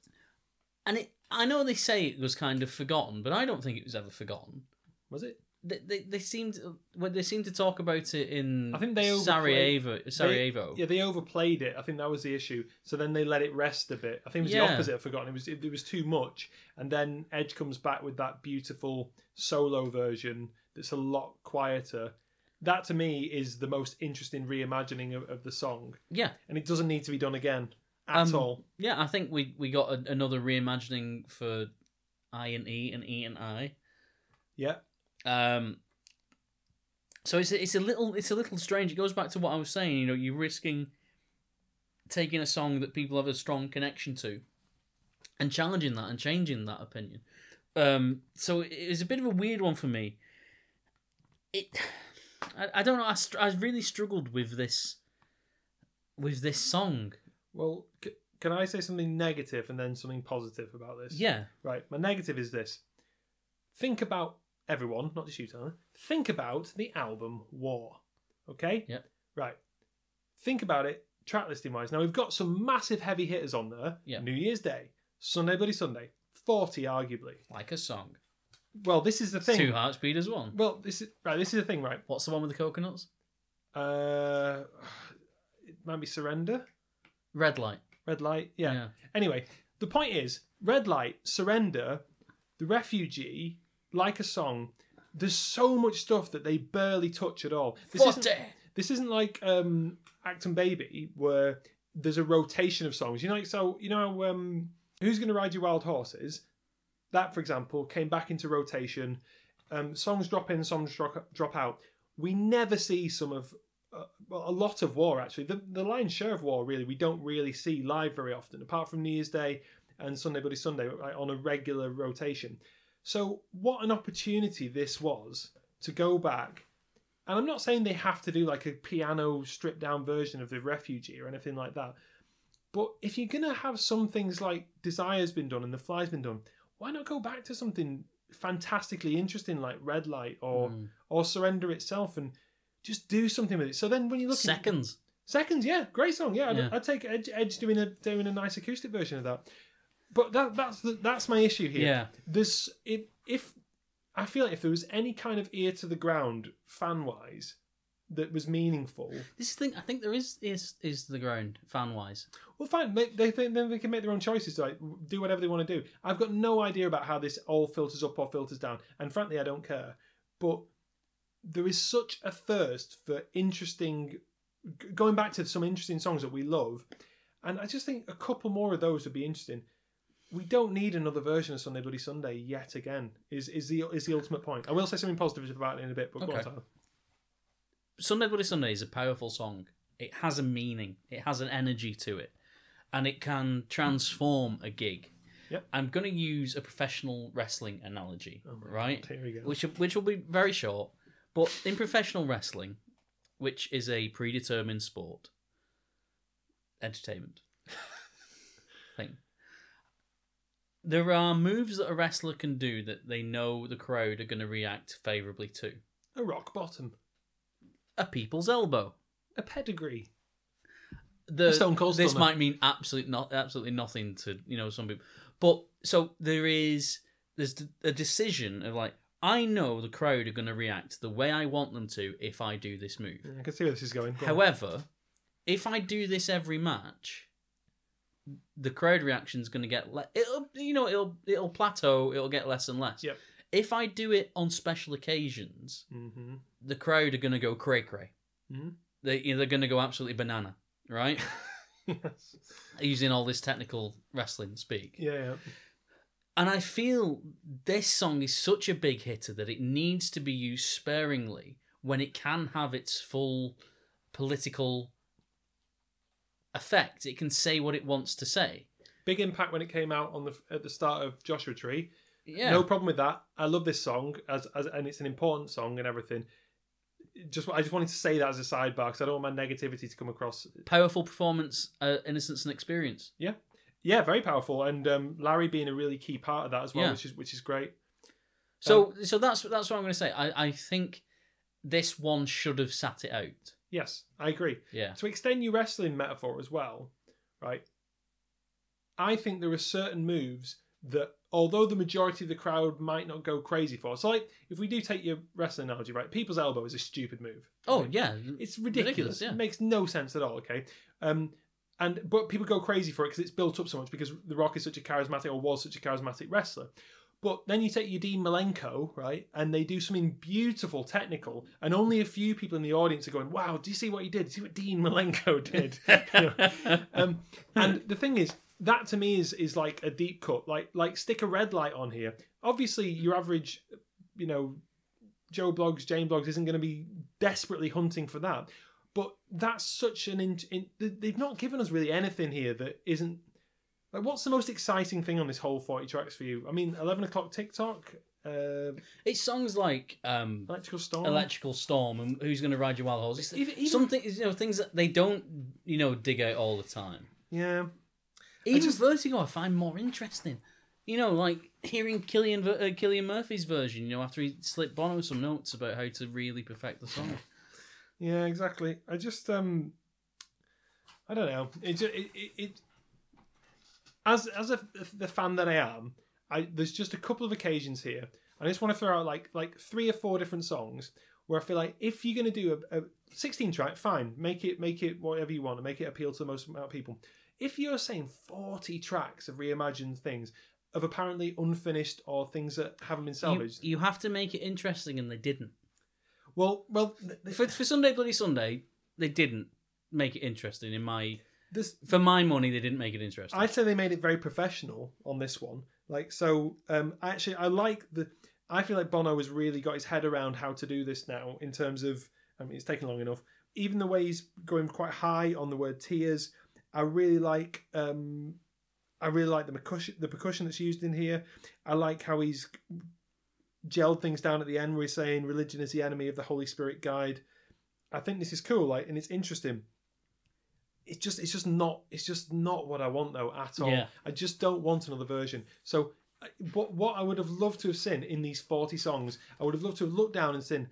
[SPEAKER 2] and it. I know they say it was kind of forgotten, but I don't think it was ever forgotten.
[SPEAKER 1] Was it?
[SPEAKER 2] They they, they seemed when they seemed to talk about it in
[SPEAKER 1] I think they overplayed-
[SPEAKER 2] Sarajevo. Sarajevo.
[SPEAKER 1] Yeah, they overplayed it. I think that was the issue. So then they let it rest a bit. I think it was
[SPEAKER 2] Yeah.
[SPEAKER 1] the opposite of forgotten. It was it, it was too much, and then Edge comes back with that beautiful solo version that's a lot quieter. That to me is the most interesting reimagining of, of the song,
[SPEAKER 2] yeah,
[SPEAKER 1] and it doesn't need to be done again at
[SPEAKER 2] Um,
[SPEAKER 1] all.
[SPEAKER 2] yeah. I think we we got a, another reimagining for I and E and E and I.
[SPEAKER 1] Yeah,
[SPEAKER 2] Um, so it's a, it's a little it's a little strange. It goes back to what I was saying. You know, you're risking taking a song that people have a strong connection to, and challenging that and changing that opinion. Um, so it was a bit of a weird one for me. It, I, I don't know. I, str- I really struggled with this, with this song.
[SPEAKER 1] Well, c- can I say something negative and then something positive about this?
[SPEAKER 2] Yeah,
[SPEAKER 1] Right. My negative is this. Think about everyone, not just you, Tyler. Think about the album War. Okay?
[SPEAKER 2] Yep.
[SPEAKER 1] Right. Think about it track listing wise. Now we've got some massive heavy hitters on there.
[SPEAKER 2] Yeah.
[SPEAKER 1] New Year's Day, Sunday Bloody Sunday, 40 arguably.
[SPEAKER 2] like a song.
[SPEAKER 1] Well, this is the thing.
[SPEAKER 2] Two hearts beat as one.
[SPEAKER 1] Well, this is right, this is the thing, right?
[SPEAKER 2] What's the one with the coconuts?
[SPEAKER 1] Uh it might be Surrender,
[SPEAKER 2] Red light.
[SPEAKER 1] Red Light. yeah. Anyway, the point is, Red Light, Surrender, The Refugee, Like a Song. There's so much stuff that they barely touch at all. This isn't, this isn't like um, Achtung Baby where there's a rotation of songs. You know, like so. You know, um, Who's Gonna Ride Your Wild Horses? That, for example, came back into rotation. Um, songs drop in, songs drop, drop out. We never see some of well, a lot of War actually. The the lion's share of War really we don't really see live very often, apart from New Year's Day and Sunday Bloody Sunday like, on a regular rotation. So what an opportunity this was to go back. And I'm not saying they have to do like a piano stripped down version of the refugee or anything like that. But if you're gonna have some things like Desire's been done and The Fly's been done, why not go back to something fantastically interesting like Red Light or
[SPEAKER 2] Mm.
[SPEAKER 1] or Surrender itself and just do something with it. So then when you look at
[SPEAKER 2] Seconds.
[SPEAKER 1] Seconds, yeah, great song. Yeah, I'd,
[SPEAKER 2] Yeah.
[SPEAKER 1] I'd take Edge, Edge doing a doing a nice acoustic version of that. But that that's the, that's my issue here.
[SPEAKER 2] Yeah.
[SPEAKER 1] There's if if I feel like if there was any kind of ear to the ground fan wise that was meaningful,
[SPEAKER 2] This thing, I think there is is is the ground fan wise.
[SPEAKER 1] well, fine. They, they think then they can make their own choices like do whatever they want to do. I've got no idea about how this all filters up or filters down, and frankly, I don't care. But there is such a thirst for interesting, going back to some interesting songs that we love, and I just think a couple more of those would be interesting. We don't need another version of Sunday Bloody Sunday yet again. Is is the is the ultimate point? I will say something positive about it in a bit, but go on, Tyler.
[SPEAKER 2] Sunday Bloody Sunday is a powerful song. It has a meaning. It has an energy to it, and it can transform a gig.
[SPEAKER 1] Yep.
[SPEAKER 2] I'm going to use a professional wrestling analogy,
[SPEAKER 1] Oh
[SPEAKER 2] right?
[SPEAKER 1] God, here we go.
[SPEAKER 2] Which which will be very short, but in professional wrestling, which is a predetermined sport, entertainment thing. There are moves that a wrestler can do that they know the crowd are going to react favorably to.
[SPEAKER 1] A rock bottom,
[SPEAKER 2] A people's elbow.
[SPEAKER 1] a pedigree.
[SPEAKER 2] the
[SPEAKER 1] A Stone Cold
[SPEAKER 2] this might mean absolutely not absolutely nothing to you know some people but so there is there's a decision of like I know the crowd are going to react the way I want them to if I do this move.
[SPEAKER 1] I can see where this is going. Go on.
[SPEAKER 2] However, if I do this every match, the crowd reaction is going to get le- it'll you know it'll it'll plateau. It'll get less and less.
[SPEAKER 1] Yep.
[SPEAKER 2] If I do it on special occasions,
[SPEAKER 1] Mhm.
[SPEAKER 2] the crowd are going to go cray cray.
[SPEAKER 1] Mhm.
[SPEAKER 2] They you know, they're going to go absolutely banana, right?
[SPEAKER 1] Yes.
[SPEAKER 2] Using all this technical wrestling speak.
[SPEAKER 1] Yeah, yeah.
[SPEAKER 2] And I feel this song is such a big hitter that it needs to be used sparingly when it can have its full political effect. It can say what it wants to say.
[SPEAKER 1] Big impact when it came out on the at the start of Joshua Tree.
[SPEAKER 2] Yeah.
[SPEAKER 1] No problem with that. I love this song as, as and it's an important song and everything. Just I just wanted to say that as a sidebar because I don't want my negativity to come across.
[SPEAKER 2] Powerful performance, uh, innocence and experience.
[SPEAKER 1] Yeah, very powerful, and um, Larry being a really key part of that as well,
[SPEAKER 2] Yeah.
[SPEAKER 1] which is which is great.
[SPEAKER 2] So, so that's that's what I'm going to say. I, I think this one should have sat it out.
[SPEAKER 1] Yes, I agree.
[SPEAKER 2] Yeah.
[SPEAKER 1] To extend your wrestling metaphor as well, right? I think there are certain moves that, although the majority of the crowd might not go crazy for, so like if we do take your wrestling analogy, right? People's elbow is a stupid move.
[SPEAKER 2] Oh yeah.
[SPEAKER 1] It's ridiculous.
[SPEAKER 2] Ridiculous, yeah.
[SPEAKER 1] It makes no sense at all. Okay, um, and but people go crazy for it because it's built up so much because The Rock is such a charismatic or was such a charismatic wrestler. But then you take your Dean Malenko, right, and they do something beautiful, technical, and only a few people in the audience are going, "Wow, do you see what he did? See what Dean Malenko did?" You know? um, and the thing is, that to me is is like a deep cut. Like like stick a red light on here. Obviously, your average, you know, Joe Bloggs, Jane Bloggs isn't going to be desperately hunting for that. But that's such an. In, in, they've not given us really anything here that isn't. Like, what's the most exciting thing on this whole 40 tracks for you? I mean, 11 o'clock Tick Tock, uh,
[SPEAKER 2] It's songs like um,
[SPEAKER 1] Electrical Storm.
[SPEAKER 2] Electrical Storm and Who's Going to Ride Your Wild Horse. It's
[SPEAKER 1] Even- even-
[SPEAKER 2] something you know things that they don't you know dig out all the time.
[SPEAKER 1] yeah.
[SPEAKER 2] Even
[SPEAKER 1] just-
[SPEAKER 2] Vertigo, I find more interesting. You know, like hearing Cillian uh, Cillian Murphy's version. You know, after he slipped Bono some notes about how to really perfect the song.
[SPEAKER 1] Yeah, exactly. I just um, I don't know. It ju- it it, it as as a the fan that I am, I there's just a couple of occasions here. I just want to throw out like like three or four different songs where I feel like if you're going to do a, a 16 track, fine, make it make it whatever you want and make it appeal to the most amount of people. If you're saying 40 tracks of reimagined things of apparently unfinished or things that haven't been
[SPEAKER 2] You,
[SPEAKER 1] salvaged,
[SPEAKER 2] you have to make it interesting, and they didn't.
[SPEAKER 1] Well, well,
[SPEAKER 2] For, for Sunday Bloody Sunday, they didn't make it interesting. In my
[SPEAKER 1] this
[SPEAKER 2] for my money, they didn't make it interesting.
[SPEAKER 1] I'd say they made it very professional on this one. Like so, um, actually, I like the. I feel like Bono has really got his head around how to do this now. In terms of, I mean, it's taken long enough. Even the way he's going quite high on the word tears, I really like. Um, I really like the percussion, the percussion that's used in here. I like how he's gelled things down at the end, where he's saying religion is the enemy of the Holy Spirit guide. I think this is cool, like, and it's interesting. It's just, it's just not, it's just not what I want though at all.
[SPEAKER 2] Yeah.
[SPEAKER 1] I just don't want another version. So, what what I would have loved to have seen in these forty songs, I would have loved to have looked down and seen.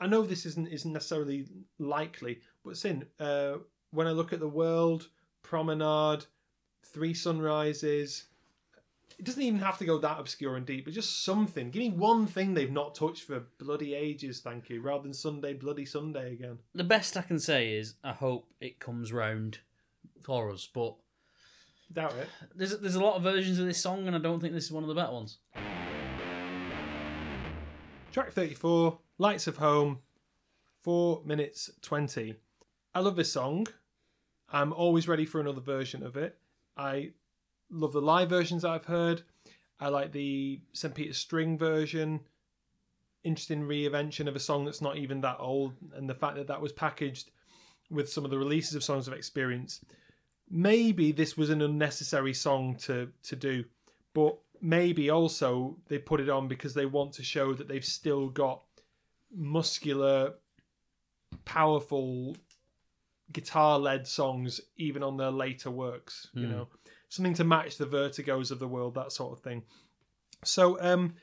[SPEAKER 1] I know this isn't isn't necessarily likely, but sin. Uh, when I look at the world, promenade, three sunrises. It doesn't even have to go that obscure and deep, but just something. Give me one thing they've not touched for bloody ages, thank you, rather than Sunday, bloody Sunday again.
[SPEAKER 2] the best I can say is I hope it comes round for us. But
[SPEAKER 1] Doubt it.
[SPEAKER 2] there's there's a lot of versions of this song, and I don't think this is one of the better ones.
[SPEAKER 1] Track 34, Lights of Home, 4 minutes 20. I love this song. I'm always ready for another version of it. I love the live versions I've heard. I like the St. Peter's String version. Interesting reinvention of a song that's not even that old, and the fact that that was packaged with some of the releases of Songs of Experience. Maybe this was an unnecessary song to, to do, but maybe also they put it on because they want to show that they've still got muscular, powerful guitar led songs even on their later works, you
[SPEAKER 2] Hmm.
[SPEAKER 1] know. Something to match the vertigos of the world, that sort of thing. So um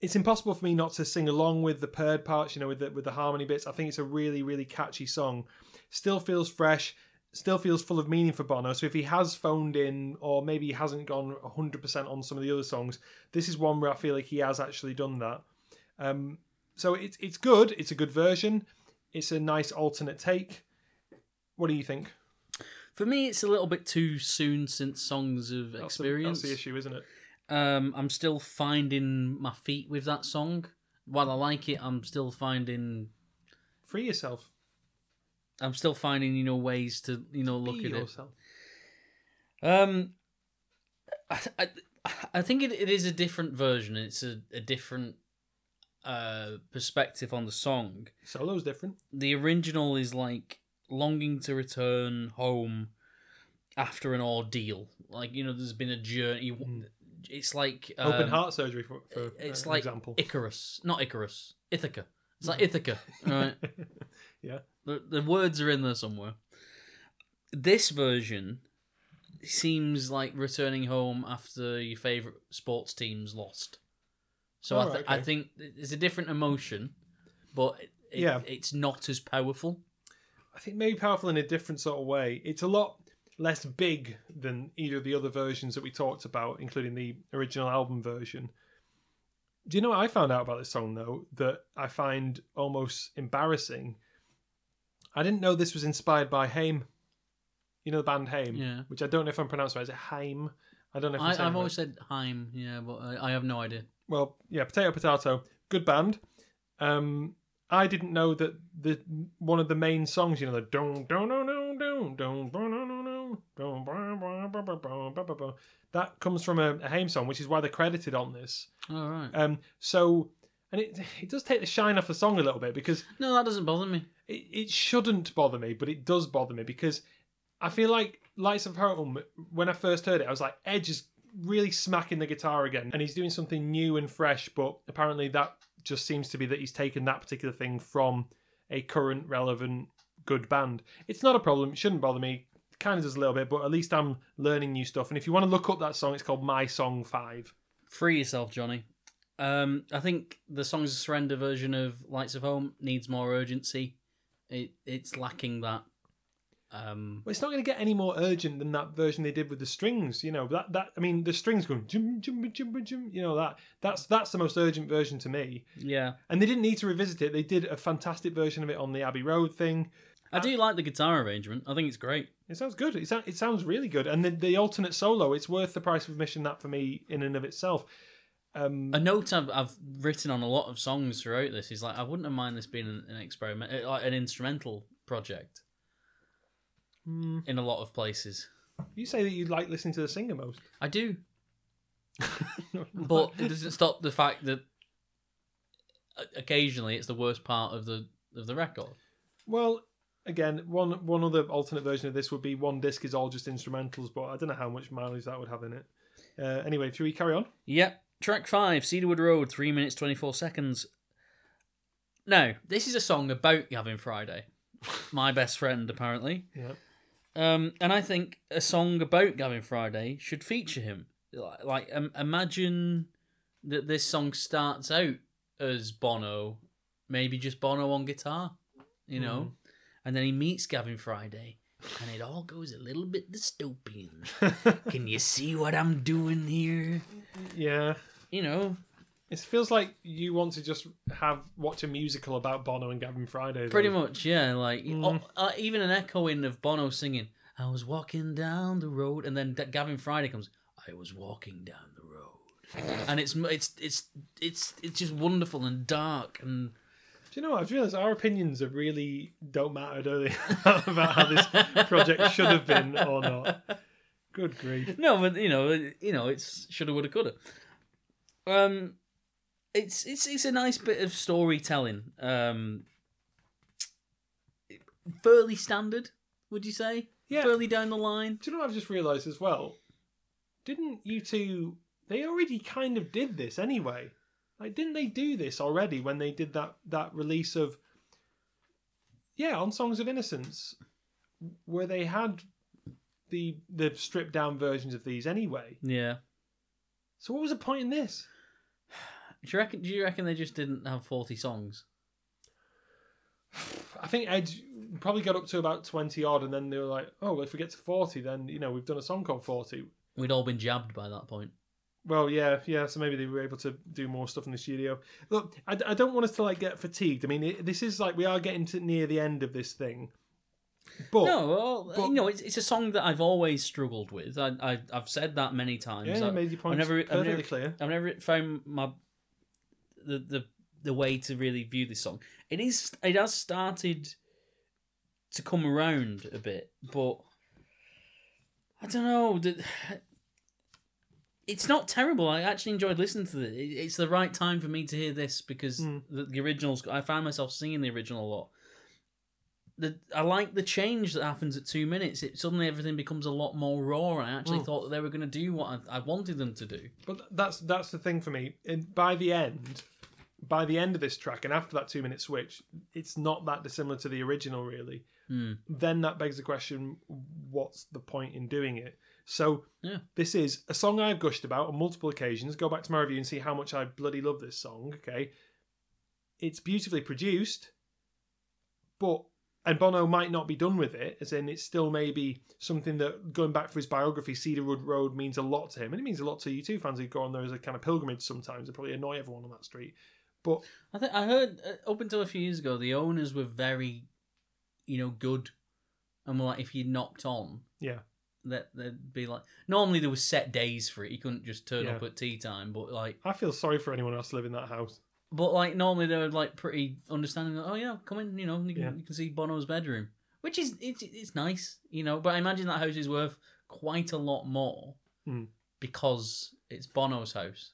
[SPEAKER 1] it's impossible for me not to sing along with the paired parts, you know, with the with the harmony bits. I think it's a really, really catchy song. Still feels fresh. still feels full of meaning for Bono. So if he has phoned in, or maybe he hasn't gone 100% on some of the other songs, this is one where I feel like he has actually done that. Um, so it's it's good. It's a good version. It's a nice alternate take. What do you think?
[SPEAKER 2] For me, it's a little bit too soon since songs of
[SPEAKER 1] That's the-
[SPEAKER 2] experience.
[SPEAKER 1] that's the issue, isn't it?
[SPEAKER 2] Um, I'm still finding my feet with that song. While I like it, I'm still finding
[SPEAKER 1] Free yourself.
[SPEAKER 2] I'm still finding you know ways to you know look
[SPEAKER 1] Be
[SPEAKER 2] at it.
[SPEAKER 1] yourself.
[SPEAKER 2] Um, I, I, I think it, it is a different version. It's a, a different uh perspective on the song.
[SPEAKER 1] Solo's different.
[SPEAKER 2] The original is like longing to return home after an ordeal. Like you know, there's been a journey. It's like um,
[SPEAKER 1] Open heart surgery, for, for
[SPEAKER 2] It's
[SPEAKER 1] uh,
[SPEAKER 2] like
[SPEAKER 1] example.
[SPEAKER 2] Icarus, not Icarus, Ithaca. It's like Ithaca, right?
[SPEAKER 1] Yeah.
[SPEAKER 2] The, the words are in there somewhere. This version seems like returning home after your favorite sports team's lost. So I,
[SPEAKER 1] Alright,
[SPEAKER 2] th- I
[SPEAKER 1] okay.
[SPEAKER 2] think it's a different emotion, but it, it-
[SPEAKER 1] Yeah.
[SPEAKER 2] it's not as powerful.
[SPEAKER 1] I think maybe powerful in a different sort of way. It's a lot less big than either of the other versions that we talked about, including the original album version. Do you know what I found out about this song though? That I find almost embarrassing. I didn't know this was inspired by Haim. You know the band Haim,
[SPEAKER 2] Yeah.
[SPEAKER 1] which I don't know if I'm pronouncing right. Is it Haim? I don't know.
[SPEAKER 2] I,
[SPEAKER 1] right.
[SPEAKER 2] always said Haim, yeah, but I, I have no idea.
[SPEAKER 1] well, yeah, potato potato, good band. Um, I didn't know that the one of the main songs, you know, the don't don't don't don't don't don't that comes from a, a Haim song, which is why they're credited on this.
[SPEAKER 2] All right.
[SPEAKER 1] Um. So, and it it does take the shine off the song a little bit because
[SPEAKER 2] no, that doesn't bother me.
[SPEAKER 1] It, it shouldn't bother me, but it does bother me because I feel like Lights of Home. When I first heard it, I was like, Edge is really smacking the guitar again, and he's doing something new and fresh. But apparently, that just seems to be that he's taken that particular thing from a current, relevant, good band. It's not a problem, it shouldn't bother me. Kind of does a little bit, but at least I'm learning new stuff. And if you want to look up that song, it's called My Song 5.
[SPEAKER 2] Free yourself, Jonny. Um, I think the Songs of Surrender version of Lights of Home needs more urgency. It it's lacking that. Um,
[SPEAKER 1] Well, it's not going to get any more urgent than that version they did with the strings. You know that that I mean the strings going jum jum jum jum. You know that that's that's the most urgent version to me.
[SPEAKER 2] yeah,
[SPEAKER 1] And they didn't need to revisit it. They did a fantastic version of it on the Abbey Road thing.
[SPEAKER 2] I do like the guitar arrangement. I think it's great.
[SPEAKER 1] It sounds good. It, sou- it sounds really good. And the, the alternate solo, it's worth the price of admission. That for me, in and of itself. Um,
[SPEAKER 2] A note I've, I've written on a lot of songs throughout this is like I wouldn't have mind this being an, an experiment, uh, like an instrumental project
[SPEAKER 1] hmm,
[SPEAKER 2] in a lot of places.
[SPEAKER 1] you say that you like listening to the singer most,
[SPEAKER 2] I do, but it doesn't stop the fact that occasionally it's the worst part of the of the record.
[SPEAKER 1] well, again, one one other alternate version of this would be one disc is all just instrumentals, but I don't know how much mileage that would have in it. Uh, anyway, should we carry on?
[SPEAKER 2] Yep. Track five, Cedarwood Road, three minutes twenty four seconds. Now, this is a song about Gavin Friday, my best friend, apparently.
[SPEAKER 1] Yeah.
[SPEAKER 2] Um, and I think a song about Gavin Friday should feature him. Like, like um, imagine that this song starts out as Bono, maybe just Bono on guitar, you know, and then he meets Gavin Friday, and it all goes a little bit dystopian. Can you see what I'm doing here?
[SPEAKER 1] yeah.
[SPEAKER 2] You know,
[SPEAKER 1] It feels like you want to just have watch a musical about Bono and Gavin Friday.
[SPEAKER 2] pretty much, yeah. Like
[SPEAKER 1] Mm.
[SPEAKER 2] oh, uh, even an echoing of Bono singing, "I was walking down the road," and then D- Gavin Friday comes, "I was walking down the road," and it's it's it's it's it's just wonderful and dark and
[SPEAKER 1] Do you know what? I've realised our opinions are really don't matter, do they? about how this project should have been or not. Good grief.
[SPEAKER 2] no, but you know, you know, it's shoulda, woulda, coulda. Um, it's it's it's a nice bit of storytelling. Um, fairly standard, would you say?
[SPEAKER 1] Yeah.
[SPEAKER 2] Fairly down the line.
[SPEAKER 1] Do you know what I've just realised as well? Didn't U2? They already kind of did this anyway. Like, didn't they do this already when they did that that release of? Yeah, on Songs of Innocence, where they had the the stripped down versions of these anyway.
[SPEAKER 2] Yeah.
[SPEAKER 1] So what was the point in this?
[SPEAKER 2] Do you reckon? Do you reckon they just didn't have forty songs?
[SPEAKER 1] I think Edge probably got up to about twenty odd, and then they were like, "Oh, well, if we get to forty, then you know we've done a song called 40.
[SPEAKER 2] We'd all been jabbed by that point.
[SPEAKER 1] Well, yeah, yeah. So maybe they were able to do more stuff in the studio. Look, I, I don't want us to like get fatigued. I mean, it, this is like we are getting to near the end of this thing. But
[SPEAKER 2] No, well,
[SPEAKER 1] but-
[SPEAKER 2] you know, it's, it's a song that I've always struggled with. I, I I've said that many times.
[SPEAKER 1] yeah, you
[SPEAKER 2] I,
[SPEAKER 1] made your point
[SPEAKER 2] I've never, I've never,
[SPEAKER 1] clear.
[SPEAKER 2] I've never found my the the the way to really view this song. It is it has started to come around a bit, but I don't know. The, it's not terrible. I actually enjoyed listening to it. It- It's the right time for me to hear this because
[SPEAKER 1] Mm.
[SPEAKER 2] the, the originals. I found myself singing the original a lot. The, I like the change that happens at two minutes. It suddenly everything becomes a lot more raw. And I actually
[SPEAKER 1] Mm.
[SPEAKER 2] thought that they were going to do what I, I wanted them to do.
[SPEAKER 1] But that's that's the thing for me. And by the end, by the end of this track, and after that two minute switch, it's not that dissimilar to the original, really.
[SPEAKER 2] Hmm.
[SPEAKER 1] Then that begs the question: What's the point in doing it? So
[SPEAKER 2] Yeah.
[SPEAKER 1] this is a song I've gushed about on multiple occasions. Go back to my review and see how much I bloody love this song. Okay, it's beautifully produced, but and Bono might not be done with it, as in it's still maybe something that going back for his biography, Cedarwood Road means a lot to him, and it means a lot to U2, fans who go on there as a kind of pilgrimage sometimes and probably annoy everyone on that street. But
[SPEAKER 2] I think I heard uh, up until a few years ago, the owners were very, you know, good, and were like, if you knocked on,
[SPEAKER 1] yeah,
[SPEAKER 2] that they'd be like. Normally there was set days for it. You couldn't just turn
[SPEAKER 1] Yeah.
[SPEAKER 2] up at tea time, but like,
[SPEAKER 1] I feel sorry for anyone else living in that house.
[SPEAKER 2] but like normally they were like pretty understanding. Like, oh yeah, come in. You know, you can,
[SPEAKER 1] Yeah.
[SPEAKER 2] you can see Bono's bedroom, which is it's it's nice, you know. But I imagine that house is worth quite a lot more
[SPEAKER 1] Hmm.
[SPEAKER 2] because it's Bono's house.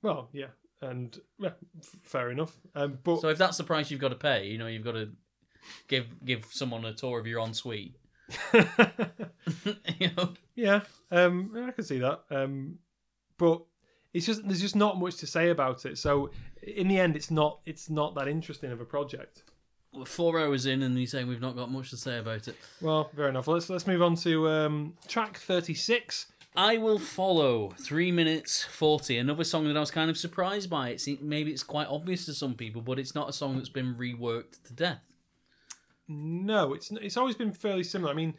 [SPEAKER 1] Well, yeah, and yeah, f- fair enough. Um, but
[SPEAKER 2] So if that's the price you've got to pay, you know, you've got to give give someone a tour of your ensuite. you know.
[SPEAKER 1] yeah, um, I can see that. Um, but it's just there's just not much to say about it. So in the end, it's not it's not that interesting of a project.
[SPEAKER 2] We're four hours in, and you're saying we've not got much to say about it.
[SPEAKER 1] Well, fair enough. Let's let's move on to um, track thirty six.
[SPEAKER 2] I will follow three minutes forty. Another song that I was kind of surprised by. It's maybe it's quite obvious to some people, but it's not a song that's been reworked to death.
[SPEAKER 1] No, it's it's always been fairly similar. I mean,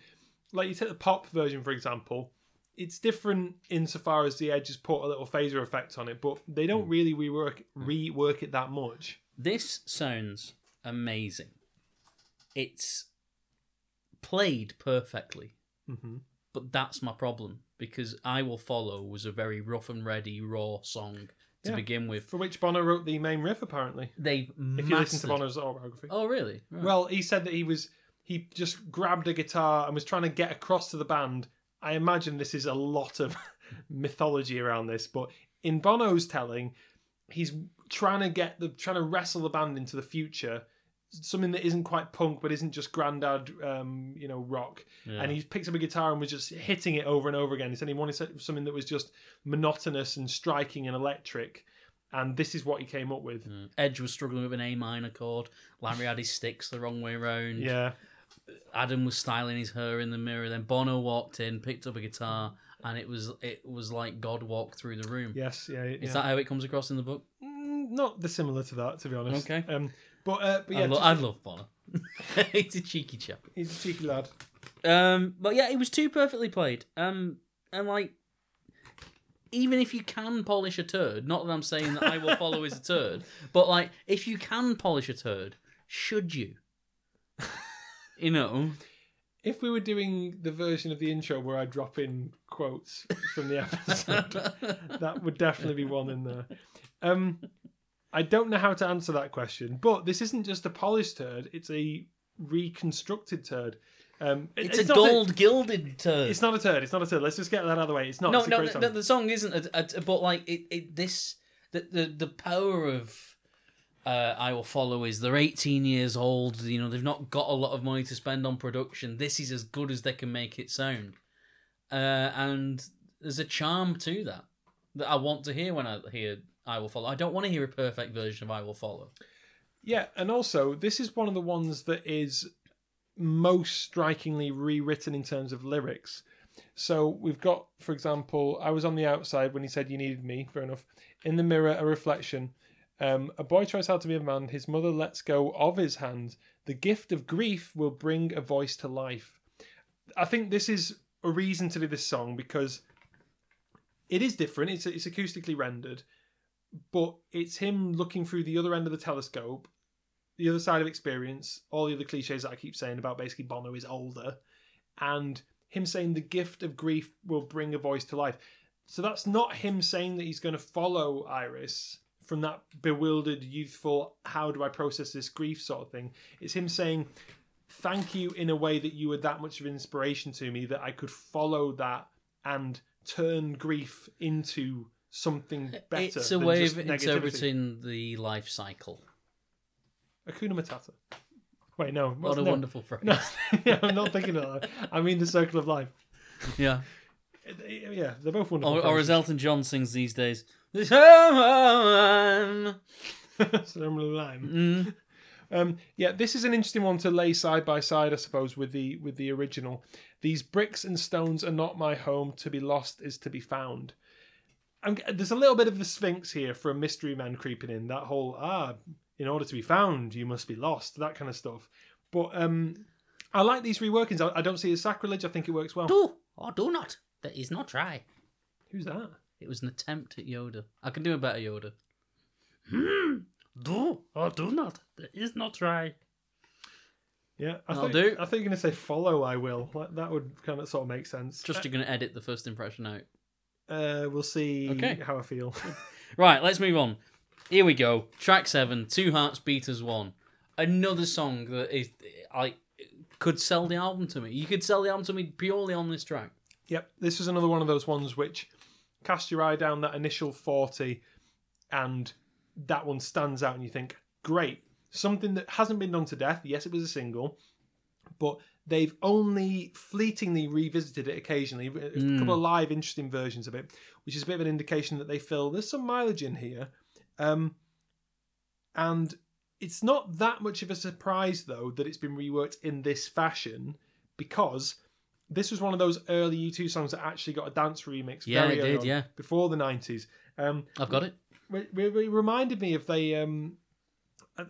[SPEAKER 1] like you take the pop version for example, it's different insofar as the Edge has put a little phaser effect on it, but they don't really rework rework it that much.
[SPEAKER 2] This sounds amazing. It's played perfectly,
[SPEAKER 1] hmm
[SPEAKER 2] but that's my problem because "I Will Follow" was a very rough and ready, raw song to
[SPEAKER 1] Yeah.
[SPEAKER 2] begin with.
[SPEAKER 1] For which Bono wrote the main riff, apparently.
[SPEAKER 2] They've
[SPEAKER 1] If you listen to
[SPEAKER 2] mastered-
[SPEAKER 1] Bono's autobiography.
[SPEAKER 2] Oh, really? Right.
[SPEAKER 1] Well, he said that he was he just grabbed a guitar and was trying to get across to the band. I imagine this is a lot of mythology around this, but in Bono's telling, he's trying to get the trying to wrestle the band into the future, something that isn't quite punk but isn't just grandad, um, you know, rock.
[SPEAKER 2] Yeah.
[SPEAKER 1] And he picks up a guitar and was just hitting it over and over again. He said he wanted something that was just monotonous and striking and electric. And this is what he came up with.
[SPEAKER 2] Mm. Edge was struggling with an A minor chord. Larry had his sticks the wrong way round.
[SPEAKER 1] Yeah.
[SPEAKER 2] Adam was styling his hair in the mirror. Then Bono walked in, picked up a guitar, and it was it was like God walked through the room.
[SPEAKER 1] Yes. Yeah.
[SPEAKER 2] Is
[SPEAKER 1] yeah.
[SPEAKER 2] that how it comes across in the book?
[SPEAKER 1] Mm, not dissimilar to that, to be honest.
[SPEAKER 2] Okay.
[SPEAKER 1] Um, but uh, but yeah,
[SPEAKER 2] I, lo-
[SPEAKER 1] just-
[SPEAKER 2] I love Bono. He's a cheeky chap.
[SPEAKER 1] he's a cheeky lad.
[SPEAKER 2] Um, but yeah, it was too perfectly played. Um, and like, even if you can polish a turd, not that I'm saying that I will follow as a turd, but like, if you can polish a turd, should you? you know,
[SPEAKER 1] If we were doing the version of the intro where I drop in quotes from the episode, that would definitely be one in there. Um, I don't know how to answer that question, but this isn't just a polished turd; it's a reconstructed turd. Um, it-
[SPEAKER 2] it's, a
[SPEAKER 1] not
[SPEAKER 2] gold gilded turd.
[SPEAKER 1] it's not a turd. It's not a turd. Let's just get that out of the way. It's not.
[SPEAKER 2] no,
[SPEAKER 1] it's a
[SPEAKER 2] no,
[SPEAKER 1] great
[SPEAKER 2] no,
[SPEAKER 1] song.
[SPEAKER 2] no, the song isn't. A, a, but like, it, it this the the the power of. Uh, I will follow is they're 18 years old. You know they've not got a lot of money to spend on production. This is as good as they can make it sound, uh, and there's a charm to that that I want to hear when I hear I will follow. I don't want to hear a perfect version of I will follow.
[SPEAKER 1] Yeah, and also this is one of the ones that is most strikingly rewritten in terms of lyrics. So we've got, for example, I was on the outside when he said you needed me. Fair enough. In the mirror, a reflection. Um, a boy tries hard to be a man. His mother lets go of his hand. The gift of grief will bring a voice to life. I think this is a reason to do this song because it is different. It's it's acoustically rendered, but it's him looking through the other end of the telescope, the other side of experience. All the other cliches that I keep saying about basically Bono is older, and him saying the gift of grief will bring a voice to life. So that's not him saying that he's going to follow Iris from that bewildered, youthful, how do I process this grief sort of thing. It's him saying, Thank you in a way that you were that much of inspiration to me that I could follow that and turn grief into something better.
[SPEAKER 2] It's a way of interpreting the life cycle.
[SPEAKER 1] Hakuna Matata. Wait, no.
[SPEAKER 2] What a
[SPEAKER 1] no.
[SPEAKER 2] wonderful phrase.
[SPEAKER 1] No, yeah, I'm not thinking of that. I mean the circle of life.
[SPEAKER 2] Yeah.
[SPEAKER 1] Yeah, they're both wonderful.
[SPEAKER 2] Or, or as. Elton John sings these days. This time.
[SPEAKER 1] Circle of life.
[SPEAKER 2] Mm.
[SPEAKER 1] Um, yeah, this is an interesting one to lay side by side, I suppose, with the with the original. These bricks and stones are not my home. To be lost is to be found. I'm, there's a little bit of the Sphinx here from Mystery Man creeping in. That whole ah, in order to be found, you must be lost. That kind of stuff. But um, I like these reworkings. I, I don't see it as sacrilege. I think it works well.
[SPEAKER 2] Do or do not. That is not try.
[SPEAKER 1] Who's that?
[SPEAKER 2] It was an attempt at Yoda. I can do a better Yoda. Hmm. Do or do not. That is not try.
[SPEAKER 1] Yeah, I
[SPEAKER 2] I'll
[SPEAKER 1] think
[SPEAKER 2] do.
[SPEAKER 1] I think you're gonna say follow. I will. Like, that would kind of sort of make sense.
[SPEAKER 2] Just you're going to edit the first impression out.
[SPEAKER 1] Uh, we'll see
[SPEAKER 2] Okay.
[SPEAKER 1] how I feel.
[SPEAKER 2] Right, let's move on. Here we go. Track seven, Two Hearts Beat as One. Another song that is I could sell the album to me. You could sell the album to me purely on this track.
[SPEAKER 1] Yep, this is another one of those ones which cast your eye down that initial 40 and that one stands out and you think, great, something that hasn't been done to death. Yes, it was a single, but they've only fleetingly revisited it occasionally. A couple of live, interesting versions of it, which is a bit of an indication that they feel there's some mileage in here. Um, and it's not that much of a surprise, though, that it's been reworked in this fashion because this was one of those early U2 songs that actually got a dance remix.
[SPEAKER 2] Yeah,
[SPEAKER 1] very
[SPEAKER 2] it
[SPEAKER 1] early
[SPEAKER 2] did, yeah.
[SPEAKER 1] before the nineties. Um,
[SPEAKER 2] I've got it.
[SPEAKER 1] it, reminded me of they. Um,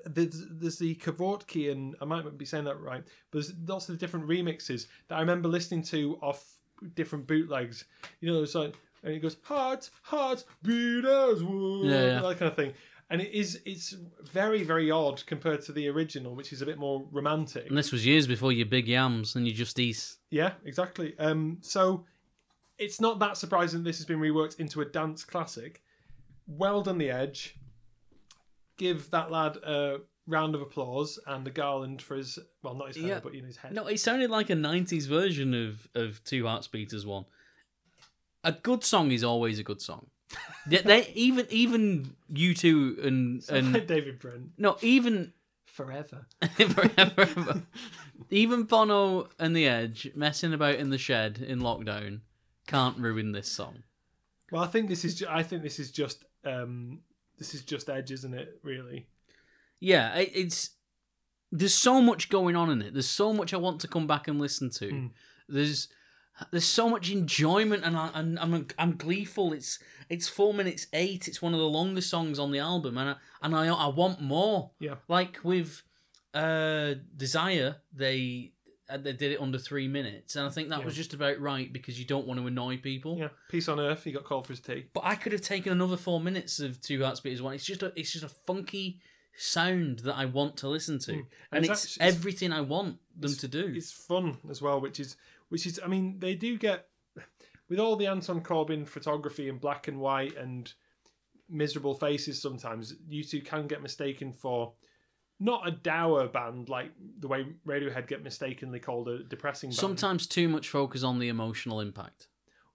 [SPEAKER 1] there's, there's the Kevorkian, and I might not be saying that right, but there's lots of different remixes that I remember listening to off different bootlegs. You know, it's like, and it goes heart, heart, beat as one,
[SPEAKER 2] Yeah, yeah.
[SPEAKER 1] that kind of thing. And it is, it's very, very odd compared to the original, which is a bit more romantic.
[SPEAKER 2] And this was years before your big yams and your Justice.
[SPEAKER 1] Yeah, exactly. Um, so it's not that surprising this has been reworked into a dance classic. Well done, The Edge. Give that lad a round of applause and a garland for his, well, not his hair,
[SPEAKER 2] Yeah.
[SPEAKER 1] but you know, his head.
[SPEAKER 2] No, it sounded like a '90s version of of Two Hearts Beat as One. A good song is always a good song. they, they even even you two and
[SPEAKER 1] and
[SPEAKER 2] and
[SPEAKER 1] David Brent.
[SPEAKER 2] no even
[SPEAKER 1] Forever.
[SPEAKER 2] forever. even Bono and the Edge messing about in the shed in lockdown can't ruin this song.
[SPEAKER 1] Well, I think this is. Ju- I think this is just. Um, this is just Edge, isn't it? Really.
[SPEAKER 2] Yeah, it, it's there's so much going on in it. There's so much I want to come back and listen to.
[SPEAKER 1] Mm.
[SPEAKER 2] There's there's so much enjoyment, and I, and I'm I'm gleeful. It's it's four minutes eight. It's one of the longest songs on the album, and I, and I I want more.
[SPEAKER 1] Yeah.
[SPEAKER 2] Like with uh Desire, they they did it under three minutes, and I think that
[SPEAKER 1] Yeah.
[SPEAKER 2] was just about right because you don't want to annoy people.
[SPEAKER 1] Yeah. Peace on Earth. He got called for his tea.
[SPEAKER 2] But I could have taken another four minutes of Two Hearts Beat as one. It's just a, it's just a funky sound that I want to listen to, hmm. and,
[SPEAKER 1] And
[SPEAKER 2] it's,
[SPEAKER 1] it's
[SPEAKER 2] everything I want them to do.
[SPEAKER 1] It's fun as well, which is which is. I mean, they do get with all the Anton Corbijn photography in black and white and miserable faces. Sometimes U2 can get mistaken for not a dour band like the way Radiohead get mistakenly called a depressing band.
[SPEAKER 2] Sometimes too much focus on the emotional impact.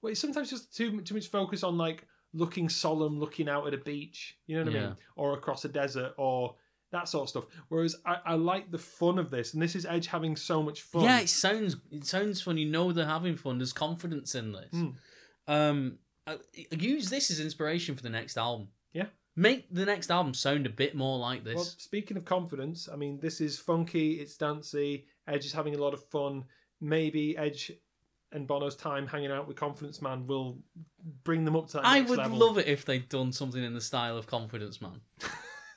[SPEAKER 1] well, it's sometimes just too too much focus on like looking solemn, looking out at a beach. You know what I mean? Or across a desert, or that sort of stuff. Whereas I, I like the fun of this, and this is Edge having so much fun.
[SPEAKER 2] Yeah, it sounds it sounds fun. You know they're having fun. There's confidence in this.
[SPEAKER 1] Mm.
[SPEAKER 2] Um, uh, use this as inspiration for the next album.
[SPEAKER 1] Yeah.
[SPEAKER 2] Make the next album sound a bit more like this.
[SPEAKER 1] Well, speaking of confidence, I mean, this is funky, it's dancey, Edge is having a lot of fun. Maybe Edge and Bono's time hanging out with Confidence Man will bring them up to that
[SPEAKER 2] I
[SPEAKER 1] next
[SPEAKER 2] would
[SPEAKER 1] level.
[SPEAKER 2] love it if they'd done something in the style of Confidence Man.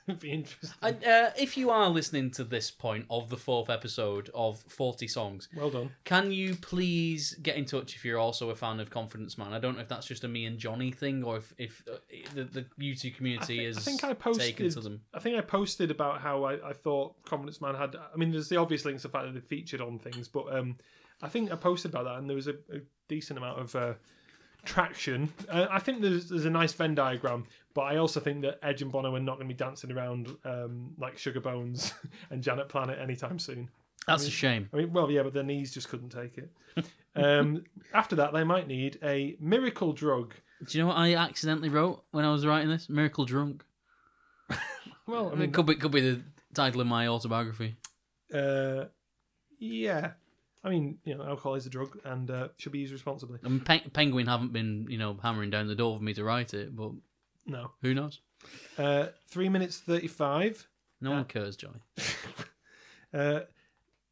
[SPEAKER 1] Be interesting.
[SPEAKER 2] And, uh, if you are listening to this point of the fourth episode of 40 songs,
[SPEAKER 1] well done.
[SPEAKER 2] can you please get in touch if you're also a fan of Confidence Man? I don't know if that's just a me and Jonny thing or if, if uh, the, the YouTube community
[SPEAKER 1] I
[SPEAKER 2] is
[SPEAKER 1] think I
[SPEAKER 2] taken
[SPEAKER 1] posted.
[SPEAKER 2] to them.
[SPEAKER 1] I think I posted about how I, I thought Confidence Man had. I mean, there's the obvious links, the fact that they featured on things, but um, I think I posted about that, and there was a, a decent amount of uh, traction. Uh, I think there's there's a nice Venn diagram, but I also think that Edge and Bono are not going to be dancing around um, like Sugar Bones and Janet Planet anytime soon.
[SPEAKER 2] That's a shame.
[SPEAKER 1] I mean, well, yeah, but their knees just couldn't take it. um, after that, they might need a miracle drug.
[SPEAKER 2] Do you know what I accidentally wrote when I was writing this? Miracle Drunk.
[SPEAKER 1] Well, I
[SPEAKER 2] it
[SPEAKER 1] mean,
[SPEAKER 2] could be could be the title of my autobiography.
[SPEAKER 1] uh, yeah. I mean, you know, alcohol is a drug and uh, should be used responsibly.
[SPEAKER 2] I mean, Pe- Penguin haven't been you know hammering down the door for me to write it, but
[SPEAKER 1] No.
[SPEAKER 2] who knows?
[SPEAKER 1] Uh, three minutes thirty-five.
[SPEAKER 2] No one cares, Jonny.
[SPEAKER 1] Uh,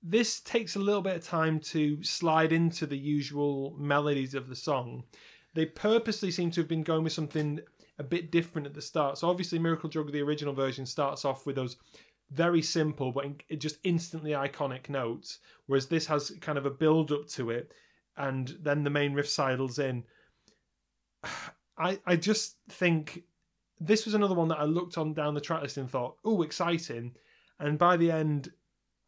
[SPEAKER 1] this takes a little bit of time to slide into the usual melodies of the song. They purposely seem to have been going with something a bit different at the start. So obviously, Miracle Drug, the original version, starts off with those very simple but in- just instantly iconic notes, whereas this has kind of a build up to it, and then the main riff sidles in. I I just think this was another one that I looked on down the track list and thought, oh, exciting, and by the end,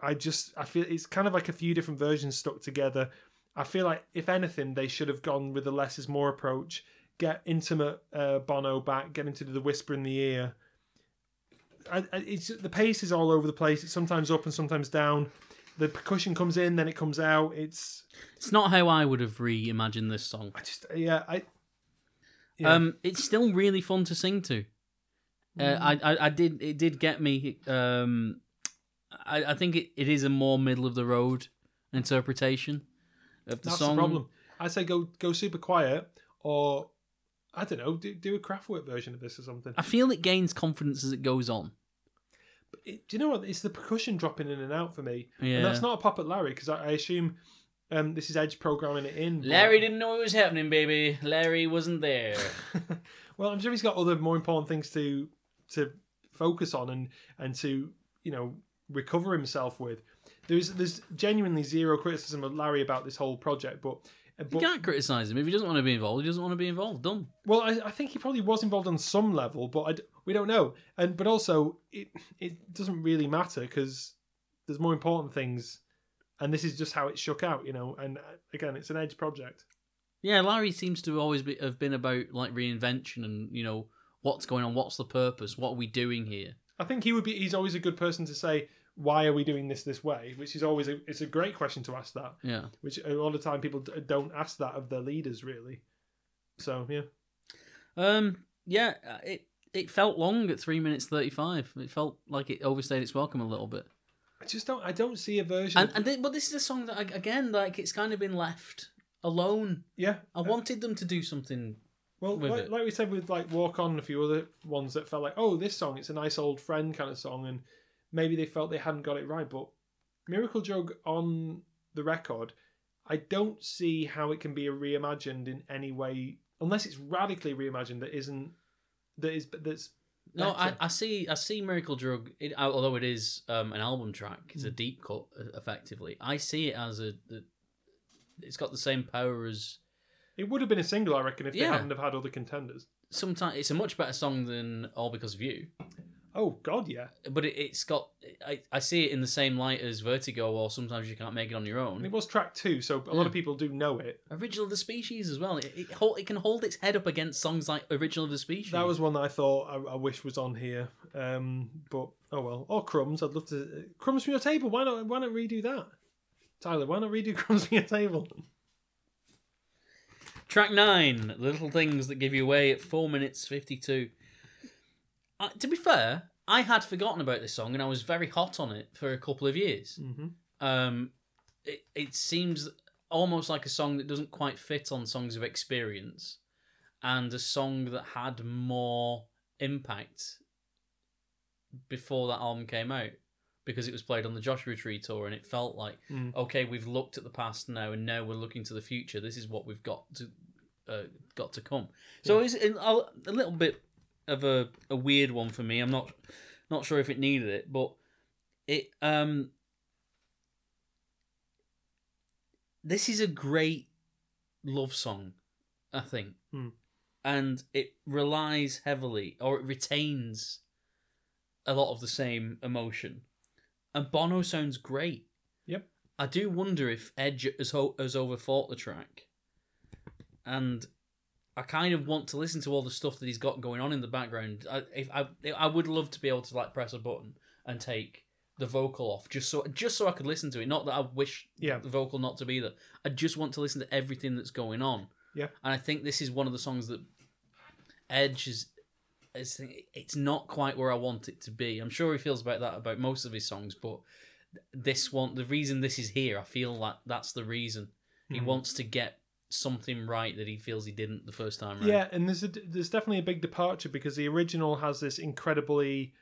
[SPEAKER 1] I just I feel it's kind of like a few different versions stuck together. I feel like if anything, they should have gone with the less is more approach. Get intimate uh, Bono back, get him to do the whisper in the ear. I, I, it's the pace is all over the place. It's sometimes up and sometimes down. The percussion comes in, then it comes out. It's
[SPEAKER 2] It's not how I would have reimagined this song.
[SPEAKER 1] I just yeah I Yeah.
[SPEAKER 2] Um, it's still really fun to sing to. Uh, I, I, I did it did get me. Um, I, I think it, it is a more middle of the road interpretation of the
[SPEAKER 1] that's
[SPEAKER 2] song.
[SPEAKER 1] the problem. I say go go super quiet or I don't know do do a Kraftwerk version of this or something.
[SPEAKER 2] I feel it gains confidence as it goes on.
[SPEAKER 1] it, do you know what? It's the percussion dropping in and out for me,
[SPEAKER 2] Yeah.
[SPEAKER 1] and that's not a pop at Larry because I, I assume um, this is Edge programming it in. but-
[SPEAKER 2] Larry didn't know it was happening, baby. Larry wasn't there.
[SPEAKER 1] well, I'm sure he's got other more important things to to focus on and and to you know recover himself with. There's there's genuinely zero criticism of Larry about this whole project, but.
[SPEAKER 2] You can't criticize him if he doesn't want to be involved. He doesn't want to be involved. Done.
[SPEAKER 1] well, I, I think he probably was involved on some level, but I we don't know. And but also, it it doesn't really matter because there's more important things, and this is just how it shook out, you know. And uh, again, it's an Edge project.
[SPEAKER 2] Yeah, Larry seems to always be, have been about like reinvention and you know what's going on, what's the purpose, what are we doing here.
[SPEAKER 1] I think he would be. He's always a good person to say, "Why are we doing this this way?" Which is always a, it's a great question to ask that.
[SPEAKER 2] Yeah.
[SPEAKER 1] Which a lot of time people d- don't ask that of their leaders really. So yeah,
[SPEAKER 2] Um. Yeah. It it felt long at three minutes thirty five. It felt like it overstayed its welcome a little bit.
[SPEAKER 1] I just don't. I don't see a version.
[SPEAKER 2] And and th- but this is a song that ag- again like it's kind of been left alone.
[SPEAKER 1] yeah,
[SPEAKER 2] I wanted them to do something.
[SPEAKER 1] Well,
[SPEAKER 2] with
[SPEAKER 1] like, like we said with like Walk On and a few other ones that felt like, oh, this song, it's a nice old friend kind of song, and maybe they felt they hadn't got it right. But Miracle Drug on the record, I don't see how it can be reimagined in any way, unless it's radically reimagined that isn't that is that's
[SPEAKER 2] No, I. I see. I see Miracle Drug. It, although it is um, an album track, it's a deep cut. Effectively, I see it as a. The, it's got the same power as.
[SPEAKER 1] it would have been a single, I reckon, if
[SPEAKER 2] Yeah.
[SPEAKER 1] they hadn't have had other contenders.
[SPEAKER 2] Sometimes it's a much better song than All Because of You,
[SPEAKER 1] Oh God, yeah.
[SPEAKER 2] but it, it's got. I, I see it in the same light as Vertigo, or sometimes you can't make it on your
[SPEAKER 1] And
[SPEAKER 2] own.
[SPEAKER 1] it was track two, so a lot of people do know it.
[SPEAKER 2] Original of the Species as well. It, it, hold, it can hold its head up against songs like Original of the Species.
[SPEAKER 1] That was one that I thought I, I wish was on here, um, but oh well. Or crumbs. I'd love to crumbs from your table. Why not? Why not redo that, Tyler? Why not redo crumbs from your table?
[SPEAKER 2] Track nine, the little things that give you away at four minutes fifty-two. Uh, to be fair, I had forgotten about this song and I was very hot on it for a couple of years.
[SPEAKER 1] Mm-hmm.
[SPEAKER 2] Um, it it seems almost like a song that doesn't quite fit on songs of experience, and a song that had more impact before that album came out because it was played on the Joshua Tree tour and it felt like
[SPEAKER 1] Mm.
[SPEAKER 2] okay we've looked at the past now and now we're looking to the future this is what we've got to uh, got to come so it's a, a little bit of a, a weird one for me I'm not Not sure if it needed it, but it um this is a great love song, I think.
[SPEAKER 1] Hmm.
[SPEAKER 2] And it relies heavily or it retains a lot of the same emotion. And Bono sounds great.
[SPEAKER 1] Yep.
[SPEAKER 2] I do wonder if Edge has, has overthought the track. And I kind of want to listen to all the stuff that he's got going on in the background. I, if I, I would love to be able to like press a button and take the vocal off, just so just so I could listen to it. Not that I wish
[SPEAKER 1] Yeah.
[SPEAKER 2] the vocal not to be there. I just want to listen to everything that's going on.
[SPEAKER 1] Yeah.
[SPEAKER 2] And I think this is one of the songs that Edge is. it's not quite where I want it to be. I'm sure he feels about that about most of his songs, but this one, the reason this is here, I feel like that's the reason. He
[SPEAKER 1] Mhm.
[SPEAKER 2] wants to get something right that he feels he didn't the first time around.
[SPEAKER 1] Yeah, and there's a, there's definitely a big departure because the original has this incredibly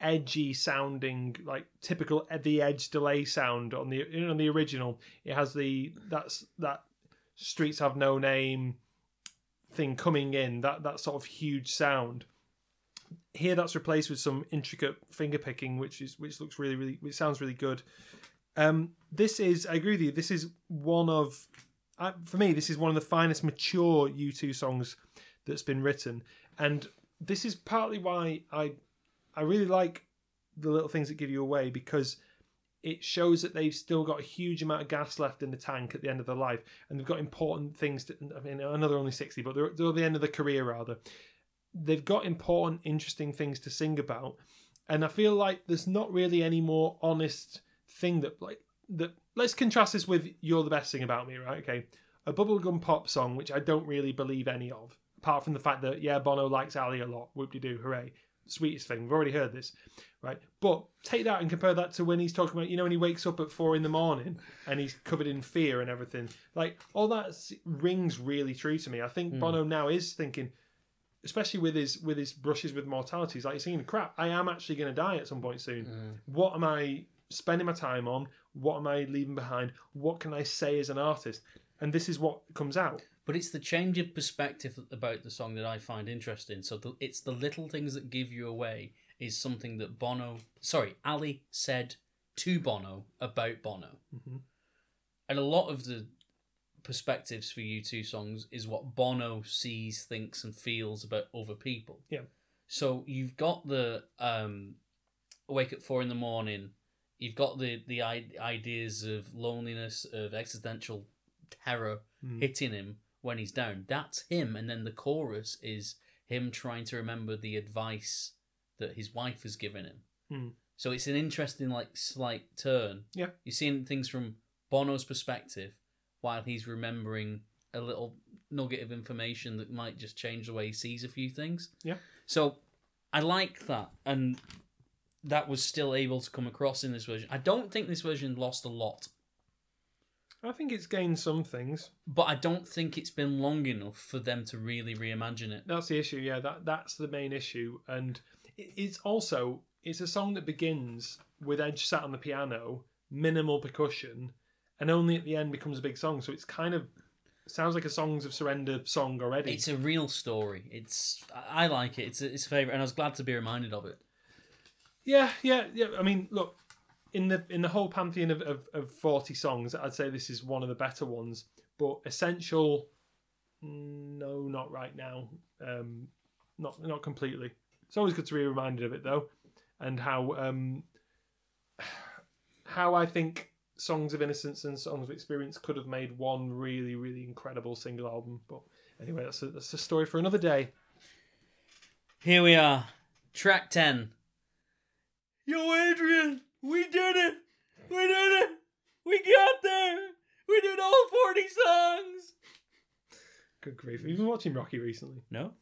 [SPEAKER 1] edgy sounding, like typical at the edge delay sound on the on the original. It has the that's that streets have no name thing coming in that that sort of huge sound. Here, that's replaced with some intricate finger picking, which is which looks really really which sounds really good. Um, this is I agree with you. This is one of For me, this is one of the finest mature U2 songs that's been written, and this is partly why I I really like the little things that give you away because it shows that they've still got a huge amount of gas left in the tank at the end of their life, and they've got important things. To, I mean, they're only sixty, but they're, they're at the end of their career rather. They've got important, interesting things to sing about, and I feel like there's not really any more honest thing that like that. Let's contrast this with "You're the Best Thing About Me," right? Okay, a bubblegum pop song, which I don't really believe any of, apart from the fact that yeah, Bono likes Ali a lot. Whoop de doo, hooray! Sweetest thing. We've already heard this, right? But take that and compare that to when he's talking about, you know, when he wakes up at four in the morning and he's covered in fear and everything. Like all that rings really true to me. I think
[SPEAKER 2] Hmm.
[SPEAKER 1] Bono now is thinking, especially with his with his brushes with mortality, he's like he's thinking, crap, I am actually going to die at some point soon.
[SPEAKER 2] Mm.
[SPEAKER 1] What am I spending my time on? What am I leaving behind? What can I say as an artist? And this is what comes out.
[SPEAKER 2] But it's the change of perspective about the song that I find interesting. So the, it's the little things that give you away is something that Bono, sorry, Ali said to Bono about Bono.
[SPEAKER 1] Mhm.
[SPEAKER 2] And a lot of the perspectives for U2 songs is what Bono sees, thinks, and feels about other people.
[SPEAKER 1] Yeah.
[SPEAKER 2] So you've got the um, wake at four in the morning. You've got the the ideas of loneliness, of existential terror
[SPEAKER 1] Mm.
[SPEAKER 2] hitting him when he's down. That's him, and then the chorus is him trying to remember the advice that his wife has given him.
[SPEAKER 1] Hmm.
[SPEAKER 2] So it's an interesting, like, slight turn.
[SPEAKER 1] Yeah.
[SPEAKER 2] You're seeing things from Bono's perspective while he's remembering a little nugget of information that might just change the way he sees a few things.
[SPEAKER 1] Yeah.
[SPEAKER 2] So I like that, and that was still able to come across in this version. I don't think this version lost a lot,
[SPEAKER 1] I think it's gained some things.
[SPEAKER 2] but I don't think it's been long enough for them to really reimagine it.
[SPEAKER 1] That's the issue. Yeah, that that's the main issue, and it, it's also it's a song that begins with Edge sat on the piano, minimal percussion, and only at the end becomes a big song. So it's kind of sounds like a Songs of Surrender song already.
[SPEAKER 2] It's a real story. It's I I like it. It's a, it's a favorite, and I was glad to be reminded of it.
[SPEAKER 1] Yeah, yeah, yeah. I mean, look, in the in the whole pantheon of, of, of forty songs, I'd say this is one of the better ones. But essential, no, not right now. Um, not not completely. It's always good to be reminded of it though, and how um, how I think songs of innocence and songs of experience could have made one really really incredible single album. But anyway, that's a, that's a story for another day.
[SPEAKER 2] Here we are, track ten. Yo, Adrian, we did it! We did it! We got there! We did all forty songs.
[SPEAKER 1] Good grief! Have you been watching Rocky recently?
[SPEAKER 2] No.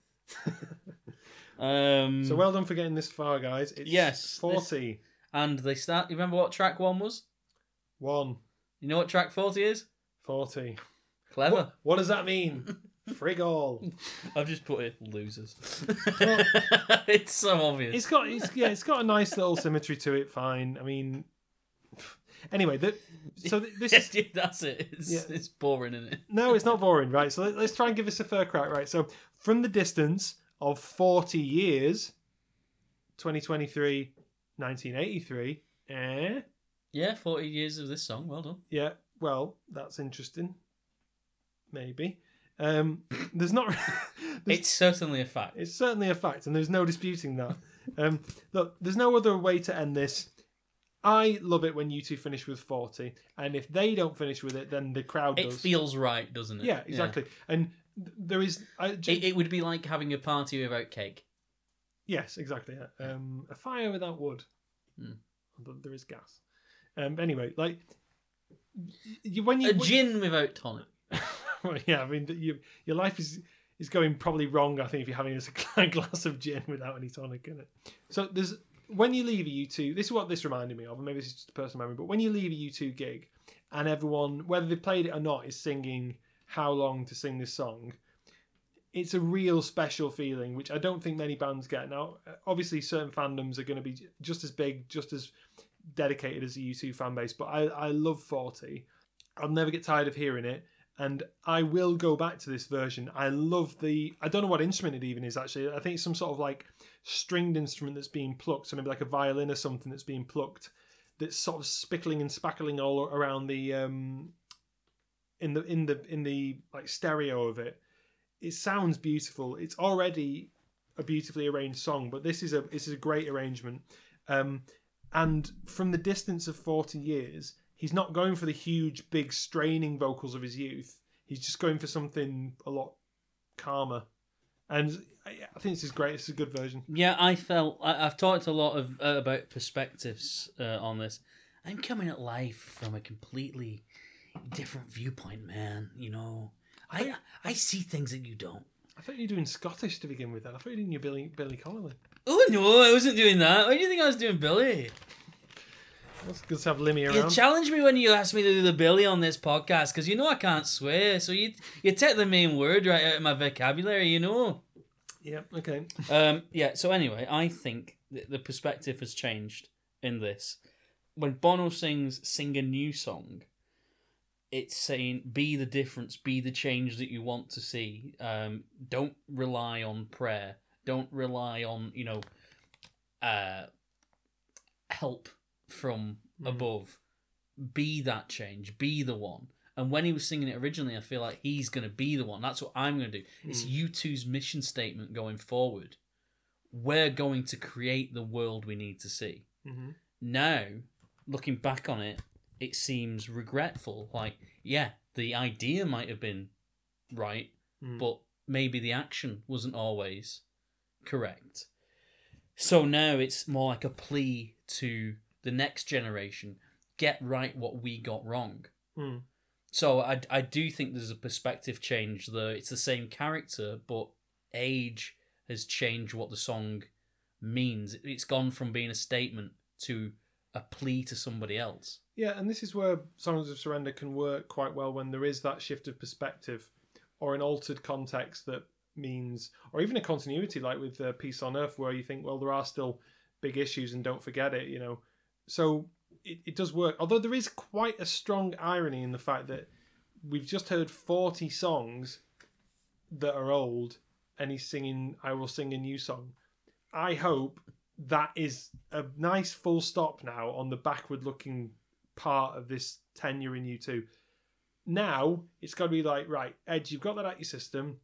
[SPEAKER 2] um.
[SPEAKER 1] So well done for getting this far, guys. It's
[SPEAKER 2] Yes,
[SPEAKER 1] forty.
[SPEAKER 2] and they start. You remember what track one was?
[SPEAKER 1] One.
[SPEAKER 2] You know what track forty is?
[SPEAKER 1] 40.
[SPEAKER 2] Clever.
[SPEAKER 1] What, what does that mean? Frig all.
[SPEAKER 2] I've just put it losers.
[SPEAKER 1] Well-
[SPEAKER 2] it's so obvious.
[SPEAKER 1] It's got it's yeah, it's got a nice little symmetry to it, fine. I mean anyway, the, so th- this is
[SPEAKER 2] That's it. It's,
[SPEAKER 1] Yeah.
[SPEAKER 2] it's boring, isn't it?
[SPEAKER 1] no, it's not boring, right? So let, let's try and give this a fair crack, right? So from the distance of 40 years 2023, 1983. Eh?
[SPEAKER 2] Yeah, 40 years of this song. Well done.
[SPEAKER 1] Yeah, well, that's interesting. Maybe. Um, there's not. there's-
[SPEAKER 2] It's certainly a fact.
[SPEAKER 1] It's certainly a fact, and there's no disputing that. Um, look, there's no other way to end this. I love it when U2 finish with 40, and if they don't finish with it, then the crowd
[SPEAKER 2] It
[SPEAKER 1] does.
[SPEAKER 2] feels right, doesn't it?
[SPEAKER 1] yeah, exactly. And th- there is. I, j-
[SPEAKER 2] It, it would be like having a party without cake.
[SPEAKER 1] yes, exactly. yeah. Um, a fire without wood. Although there is gas. Um, anyway, like. You, when you
[SPEAKER 2] A gin without tonic.
[SPEAKER 1] Yeah, I mean, you, your life is is going probably wrong. I think if you're having a glass of gin without any tonic in it. So there's when you leave a U2. This is what this reminded me of, and maybe this is just a personal memory. But when you leave a U2 gig, and everyone, whether they played it or not, is singing "How Long" to sing this song. It's a real special feeling, which I don't think many bands get. Now, obviously, certain fandoms are going to be just as big, just as dedicated as the U2 fan base. But I, I love 40. I'll never get tired of hearing it and I will go back to this version. I love the. I don't know what instrument it even is actually. I think it's some sort of like stringed instrument that's being plucked, so maybe like a violin or something that's being plucked, that's sort of spickling and spackling all around the um, in the in the in the like stereo of it. It sounds beautiful. It's already a beautifully arranged song, but this is a this is a great arrangement. Um, and from the distance of forty years, he's not going for the huge, big, straining vocals of his youth. He's just going for something a lot calmer. And I I think this is great. This is a good version.
[SPEAKER 2] Yeah, I felt I, I've talked a lot of uh, about perspectives uh, on this. I'm coming at life from a completely different viewpoint, man. You know, I I see things that you don't.
[SPEAKER 1] I thought you were doing Scottish to begin with. Then I thought you were doing your Billy Billy Connolly.
[SPEAKER 2] Oh no, I wasn't doing that. Why do you think I was doing Billy?
[SPEAKER 1] Good to have Limmy
[SPEAKER 2] You
[SPEAKER 1] around.
[SPEAKER 2] challenged me when you asked me to do the Billy on this podcast because you know I can't swear. So you you take the main word right out of my vocabulary. You know.
[SPEAKER 1] yeah. Okay.
[SPEAKER 2] Um, yeah. So anyway, I think th- the perspective has changed in this. When Bono sings "Sing a New Song," it's saying, "Be the difference, be the change that you want to see. Um, don't rely on prayer. Don't rely on you know, uh, help from
[SPEAKER 1] Mhm.
[SPEAKER 2] above. Be that change. Be the one." And when he was singing it originally, I feel like he's going to be the one. That's what I'm going to do. It's U2's mission statement going forward. We're going to create the world we need to see.
[SPEAKER 1] hmm
[SPEAKER 2] Now, looking back on it, it seems regretful. Like, yeah, the idea might have been right,
[SPEAKER 1] Mm.
[SPEAKER 2] but maybe the action wasn't always correct. So now it's more like a plea to the next generation get right what we got wrong.
[SPEAKER 1] Mm.
[SPEAKER 2] So I, I do think there's a perspective change there. It's the same character, but age has changed what the song means. It's gone from being a statement to a plea to somebody else.
[SPEAKER 1] Yeah, and this is where Songs of Surrender can work quite well when there is that shift of perspective or an altered context that means, or even a continuity like with uh, Peace on Earth, where you think, well, there are still big issues and don't forget it, you know. So it, it does work. Although there is quite a strong irony in the fact that we've just heard 40 songs that are old and he's singing, I Will Sing a New Song. I hope that is a nice full stop now on the backward looking part of this tenure in U2. Now it's got to be like, right, Edge, you've got that out your system.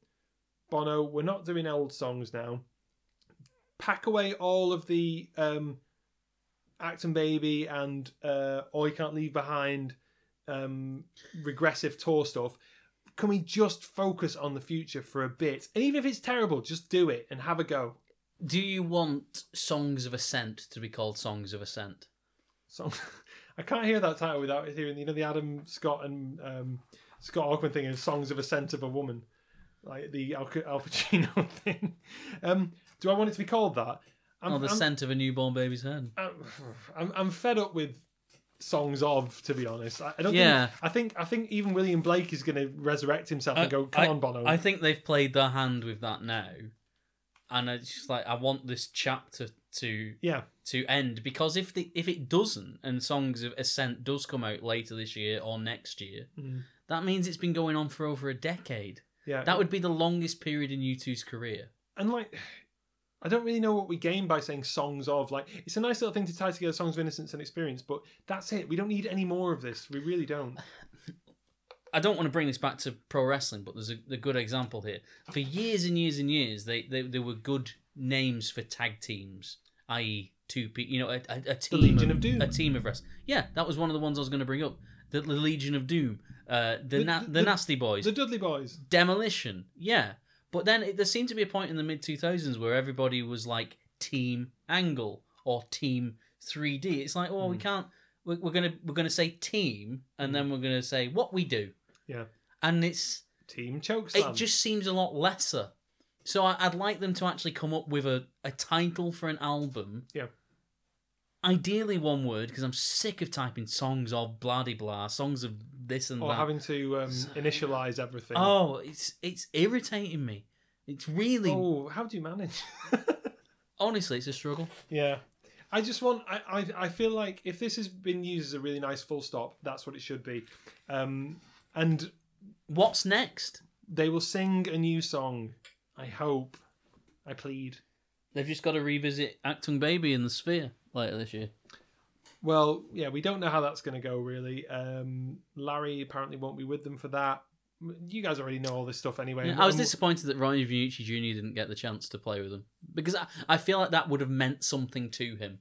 [SPEAKER 1] Bono, we're not doing old songs now. Pack away all of the um, Achtung Baby and uh, All You Can't Leave Behind um, regressive tour stuff. Can we just focus on the future for a bit? And even if it's terrible, just do it and have a go.
[SPEAKER 2] Do you want Songs of Ascent to be called Songs of Ascent?
[SPEAKER 1] song. I can't hear that title without hearing, you know, the Adam Scott and um, Scott Aukerman thing of "Songs of Ascent of a Woman," like the Al, Al Pacino thing. Um, do I want it to be called that? I'm,
[SPEAKER 2] oh, the
[SPEAKER 1] I'm,
[SPEAKER 2] scent of a newborn baby's head.
[SPEAKER 1] I'm, I'm, I'm fed up with songs of, to be honest. I, I don't.
[SPEAKER 2] Yeah.
[SPEAKER 1] Think, I think. I think even William Blake is going to resurrect himself and go, "Come
[SPEAKER 2] I-
[SPEAKER 1] on, Bono."
[SPEAKER 2] I think they've played their hand with that now, and it's just like I want this chapter to
[SPEAKER 1] yeah,
[SPEAKER 2] to end because if the if it doesn't and Songs of Ascent does come out later this year or next year,
[SPEAKER 1] Mm.
[SPEAKER 2] that means it's been going on for over a decade.
[SPEAKER 1] yeah.
[SPEAKER 2] That would be the longest period in U2's career.
[SPEAKER 1] and like I don't really know what we gain by saying songs of. Like, it's a nice little thing to tie together songs of innocence and experience, but that's it. We don't need any more of this. We really don't.
[SPEAKER 2] I don't want to bring this back to pro wrestling, but there's a, a good example here. For years and years and years, they, they, they were good names for tag teams, i.e., two people, you know, a, a, a team
[SPEAKER 1] Legion
[SPEAKER 2] of,
[SPEAKER 1] of Doom.
[SPEAKER 2] a team of wrestlers. Yeah, that was one of the ones I was going to bring up. The, the Legion of Doom, uh, the,
[SPEAKER 1] The-
[SPEAKER 2] na-
[SPEAKER 1] the-
[SPEAKER 2] the, Nasty Boys,
[SPEAKER 1] The Dudley Boys.
[SPEAKER 2] Demolition. Yeah, but then it, there seemed to be a point in the mid 2000s where everybody was like Team Angle or Team 3D. It's like, well, we
[SPEAKER 1] Hmm.
[SPEAKER 2] can't. We're, we're gonna we're gonna say team, and then we're gonna say what we do,
[SPEAKER 1] Yeah.
[SPEAKER 2] and it's
[SPEAKER 1] Team Chokeslam.
[SPEAKER 2] it just seems a lot lesser. So I, I'd like them to actually come up with a, a title for an album.
[SPEAKER 1] Yeah.
[SPEAKER 2] Ideally, one word because I'm sick of typing songs of blah blah, songs of this and
[SPEAKER 1] or
[SPEAKER 2] that.
[SPEAKER 1] having to um, initialize everything.
[SPEAKER 2] Oh, it's it's irritating me. It's really
[SPEAKER 1] Oh, how do you manage?
[SPEAKER 2] honestly, it's a struggle.
[SPEAKER 1] yeah. I just want. I, I. I feel like if this has been used as a really nice full stop, that's what it should be. Um, and
[SPEAKER 2] What's next?
[SPEAKER 1] they will sing a new song. I hope. I plead.
[SPEAKER 2] They've just got to revisit Achtung Baby in the Sphere later this year.
[SPEAKER 1] Well, yeah, we don't know how that's going to go. Really, um, Larry apparently won't be with them for that. You guys already know all this stuff anyway.
[SPEAKER 2] Yeah, I was disappointed that Ronnie Vannucci Jr. didn't get the chance to play with them because I, I feel like that would have meant something to him.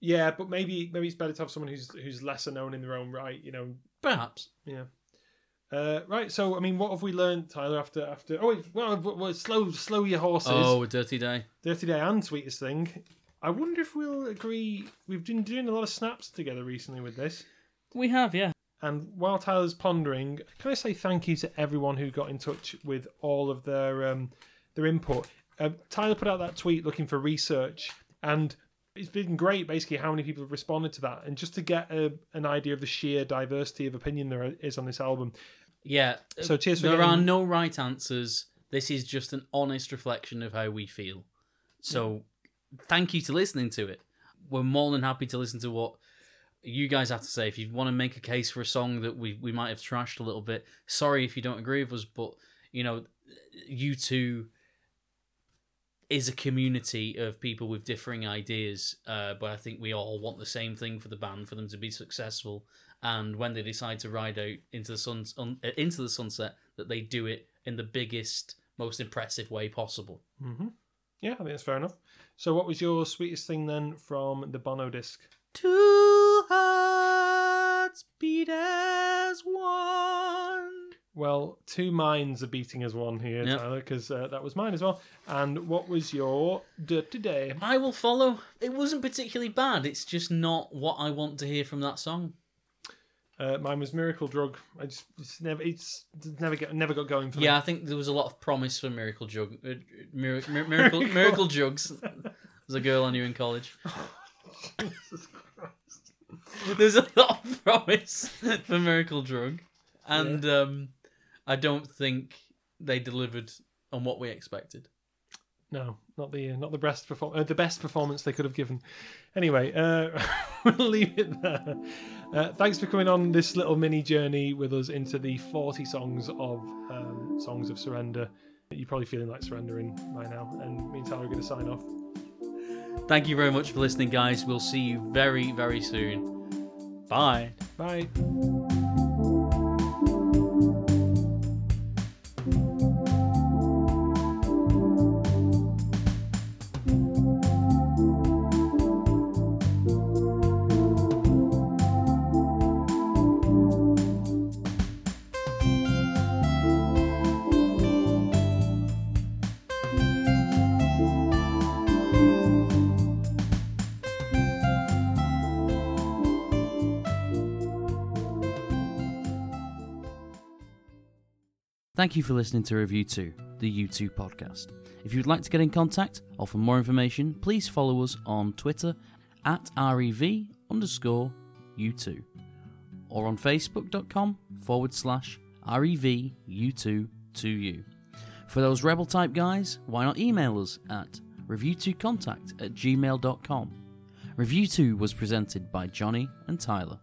[SPEAKER 1] Yeah, but maybe maybe it's better to have someone who's who's lesser known in their own right. You know,
[SPEAKER 2] Perhaps.
[SPEAKER 1] Yeah. Uh, right. So, I mean, what have we learned, Tyler? After after oh, wait, well, well, slow slow your horses.
[SPEAKER 2] Oh, a dirty day.
[SPEAKER 1] Dirty Day and Sweetest Thing. I wonder if we'll agree. We've been doing a lot of snaps together recently with this.
[SPEAKER 2] We have, yeah.
[SPEAKER 1] And while Tyler's pondering, can I say thank you to everyone who got in touch with all of their um, their input? Uh, Tyler put out that tweet looking for research, and it's been great. Basically, how many people have responded to that, and just to get a, an idea of the sheer diversity of opinion there is on this album.
[SPEAKER 2] Yeah.
[SPEAKER 1] So cheers for
[SPEAKER 2] There
[SPEAKER 1] getting-
[SPEAKER 2] are no right answers. This is just an honest reflection of how we feel. So, thank you to listening to it. We're more than happy to listen to what you guys have to say. If you want to make a case for a song that we, we might have trashed a little bit, sorry if you don't agree with us, but you know, U2 is a community of people with differing ideas, uh, but I think we all want the same thing for the band for them to be successful. And when they decide to ride out into the sun un, into the sunset, that they do it in the biggest, most impressive way possible.
[SPEAKER 1] hmm Yeah, I think that's fair enough. So, what was your sweetest thing then from the Bono disc?
[SPEAKER 2] Two hearts beat as one.
[SPEAKER 1] Well, two minds are beating as one here,
[SPEAKER 2] Yep.
[SPEAKER 1] Tyler, because uh, that was mine as well. And what was your Dirty Day?
[SPEAKER 2] I will follow. It wasn't particularly bad. It's just not what I want to hear from that song.
[SPEAKER 1] Uh, mine was Miracle Drug. I just it's never it's never get never got going for
[SPEAKER 2] Yeah,
[SPEAKER 1] me.
[SPEAKER 2] I think there was a lot of promise for Miracle Jug, uh, mir- mir- miracle, miracle Jugs. There's a girl I knew in college.
[SPEAKER 1] Jesus Christ.
[SPEAKER 2] There's a lot of promise for Miracle Drug, and um, I don't think they delivered on what we expected.
[SPEAKER 1] No, not the not the best perform- uh, the best performance they could have given. Anyway, uh, we'll leave it there. Uh, thanks for coming on this little mini journey with us into the 40 songs of um, songs of surrender. You're probably feeling like surrendering by now, and me and Tyler are going to sign off.
[SPEAKER 2] Thank you very much for listening, guys. We'll see you very, very soon. Bye.
[SPEAKER 1] Bye.
[SPEAKER 2] Thank you for listening to RevU2, the U2 podcast. If you'd like to get in contact or for more information, please follow us on Twitter at REV underscore U2 or on facebook.com forward slash REV U2 For those rebel type guys, why not email us at review2contact at gmail.com. RevU2 was presented by Jonny and Tyler.